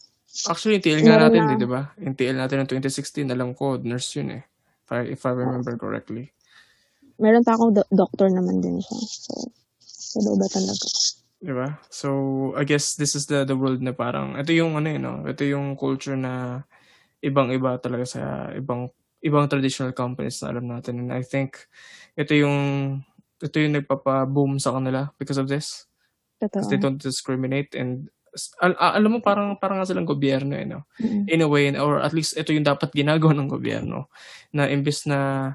A: Actually, yung TL nga
B: Meron
A: natin,
B: na-
A: di ba? Yung TL natin ng 2016, alam ko, nurse yun eh. If I, if I remember correctly.
B: Meron pa akong do- doctor naman din siya. So, iba-iba talaga.
A: Di ba? So, I guess this is the the world na parang, ito yung ano yun, no? Ito yung culture na ibang-iba talaga sa ibang ibang traditional companies na alam natin. And I think, ito yung ito yung nagpapa-boom sa kanila because of this.
B: Totoo.
A: Because they don't discriminate and al- al- alam mo parang parang nga silang gobyerno eh no
B: Mm.
A: in a way or at least ito yung dapat ginagawa ng gobyerno na imbes na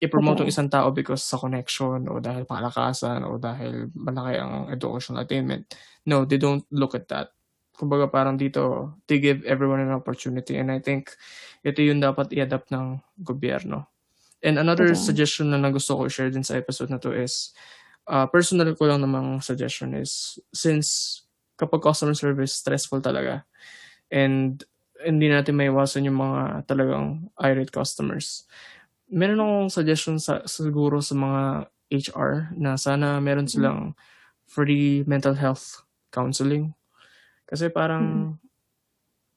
A: i-promote yung isang tao because sa connection o dahil palakasan o dahil malaki ang educational attainment. No they don't look at that. Kumbaga parang dito they give everyone an opportunity and I think ito yung dapat i-adapt ng gobyerno. And another
B: Totoo.
A: suggestion na na gusto ko i-share din sa episode na to is uh, personal ko lang namang suggestion is since kapag customer service stressful talaga. And hindi natin maiwasan yung mga talagang irate customers. Meron akong suggestion sa siguro sa mga HR na sana meron silang free mental health counseling. Kasi parang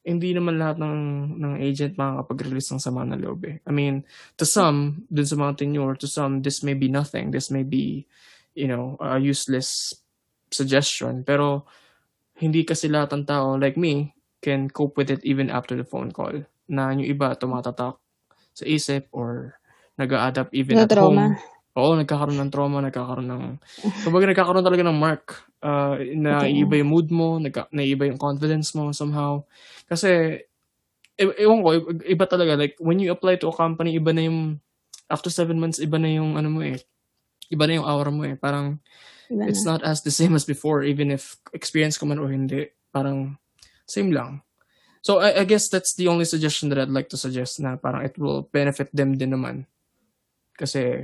A: hindi naman lahat ng ng agent makakapag-release ng sama ng loob eh. I mean, to some, dun sa mga tenure, to some, this may be nothing. This may be, you know, a useless suggestion. Pero, hindi kasi lahat ng tao, like me, can cope with it even after the phone call. Na yung iba, tumatatak sa isip or nag-a-adapt even
B: Na
A: at
B: trauma.
A: home. Oo, nagkakaroon ng trauma, nagkakaroon ng... Kumbaga, nagkakaroon talaga ng mark. Uh, na
B: Totoo.
A: iba yung mood mo, nagka, naiiba yung confidence mo somehow. Kasi, e- ewan ko, iba talaga. Like, when you apply to a company, iba na yung... After seven months, iba na yung ano mo eh. Iba na yung aura mo eh. Parang,
B: Iba
A: it's
B: na.
A: not as the same as before, even if experience ko man o hindi. Parang, same lang. So, I, I guess that's the only suggestion that I'd like to suggest na parang it will benefit them din naman. Kasi,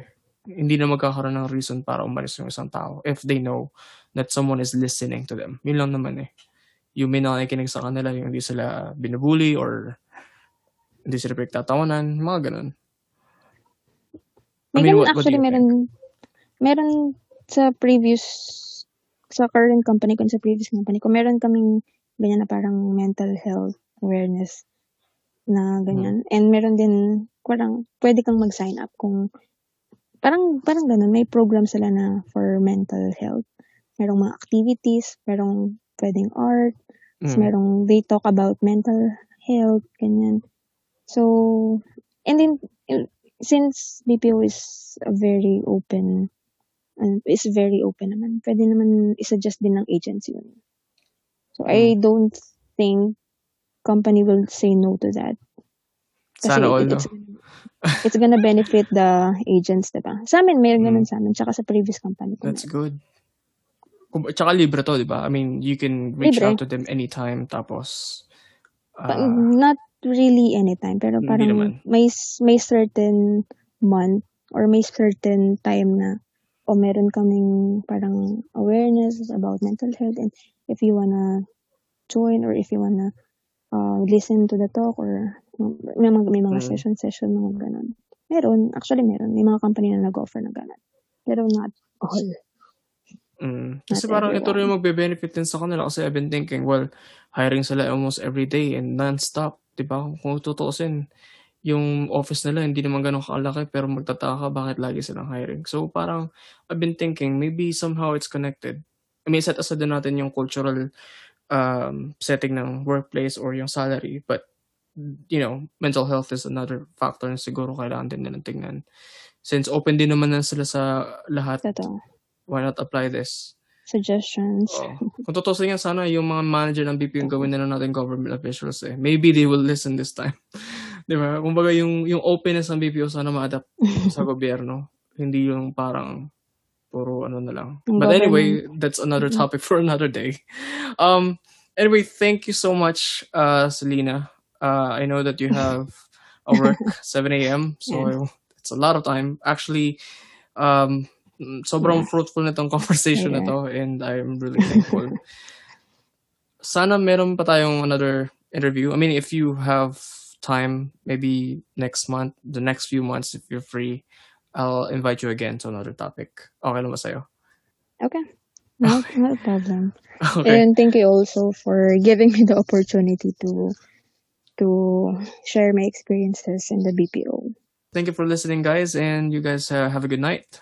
A: hindi na magkakaroon ng reason para umalis yung isang tao if they know that someone is listening to them. Yun lang naman eh. Yung may nakikinig sa kanila, yung hindi sila binubuli or hindi sila pinagtatawanan, mga ganun. I mean, what-
B: actually, meron, meron sa previous, sa current company ko, sa previous company ko, meron kaming ganyan na parang mental health awareness na ganyan. And meron din, parang, pwede kang mag-sign up kung, parang, parang ganun, may program sila na for mental health. Merong mga activities, merong pwedeng art,
A: Mm.
B: merong, they talk about mental health, ganyan. So, and then since BPO is a very open and is very open naman, pwede naman i-suggest din ng agency yun. So mm. I don't think company will say no to that.
A: Kasi Sana all,
B: it's, it's gonna benefit the agents, diba? Sa amin, mayroon ganun mm. sa amin, tsaka sa previous company.
A: That's good. Tsaka libre to, diba? I mean, you can reach libre. out to them anytime, tapos...
B: Uh, not really anytime, pero parang may, may certain month or may certain time na o meron kaming parang awareness about mental health and if you wanna join or if you wanna uh, listen to the talk or may mga, may mga mm. session-session, mga ganun. Meron. Actually, meron. May mga company na nag-offer na ganun. Pero not all.
A: Mm. Kasi not parang everyone. ito rin magbe-benefit din sa kanila kasi I've been thinking, well, hiring sila almost every day and non-stop. Diba? Kung tutuusin, yung office nila hindi naman ganun kalaki pero magtataka ka bakit lagi silang hiring. So parang I've been thinking maybe somehow it's connected. I mean, set aside din natin yung cultural um, setting ng workplace or yung salary but you know, mental health is another factor na siguro kailangan din nilang tingnan. Since open din naman na sila sa lahat, Totoo. why not apply this?
B: Suggestions.
A: Oh. Kung totoo sa sana yung mga manager ng BP yung gawin nila natin government officials eh. Maybe they will listen this time. (laughs) Di ba? Kumbaga yung, yung openness ng BPO sana ma-adapt (laughs) sa gobyerno. Hindi yung parang puro ano na lang. But anyway, that's another topic (laughs) for another day. Um, anyway, thank you so much, uh, Selena. Uh, I know that you have a work (laughs) 7 a.m. So yeah. it's a lot of time. Actually, um, sobrang yeah. fruitful nitong (laughs) conversation yeah. na to and I'm really thankful. (laughs) Sana meron pa tayong another interview. I mean, if you have time, maybe next month, the next few months, if you're free, I'll invite you again to another topic. Okay naman sa'yo?
B: Okay. No, no problem. Okay. And thank you also for giving me the opportunity to to share my experiences in the BPO.
A: Thank you for listening, guys, and you guys uh, have a good night.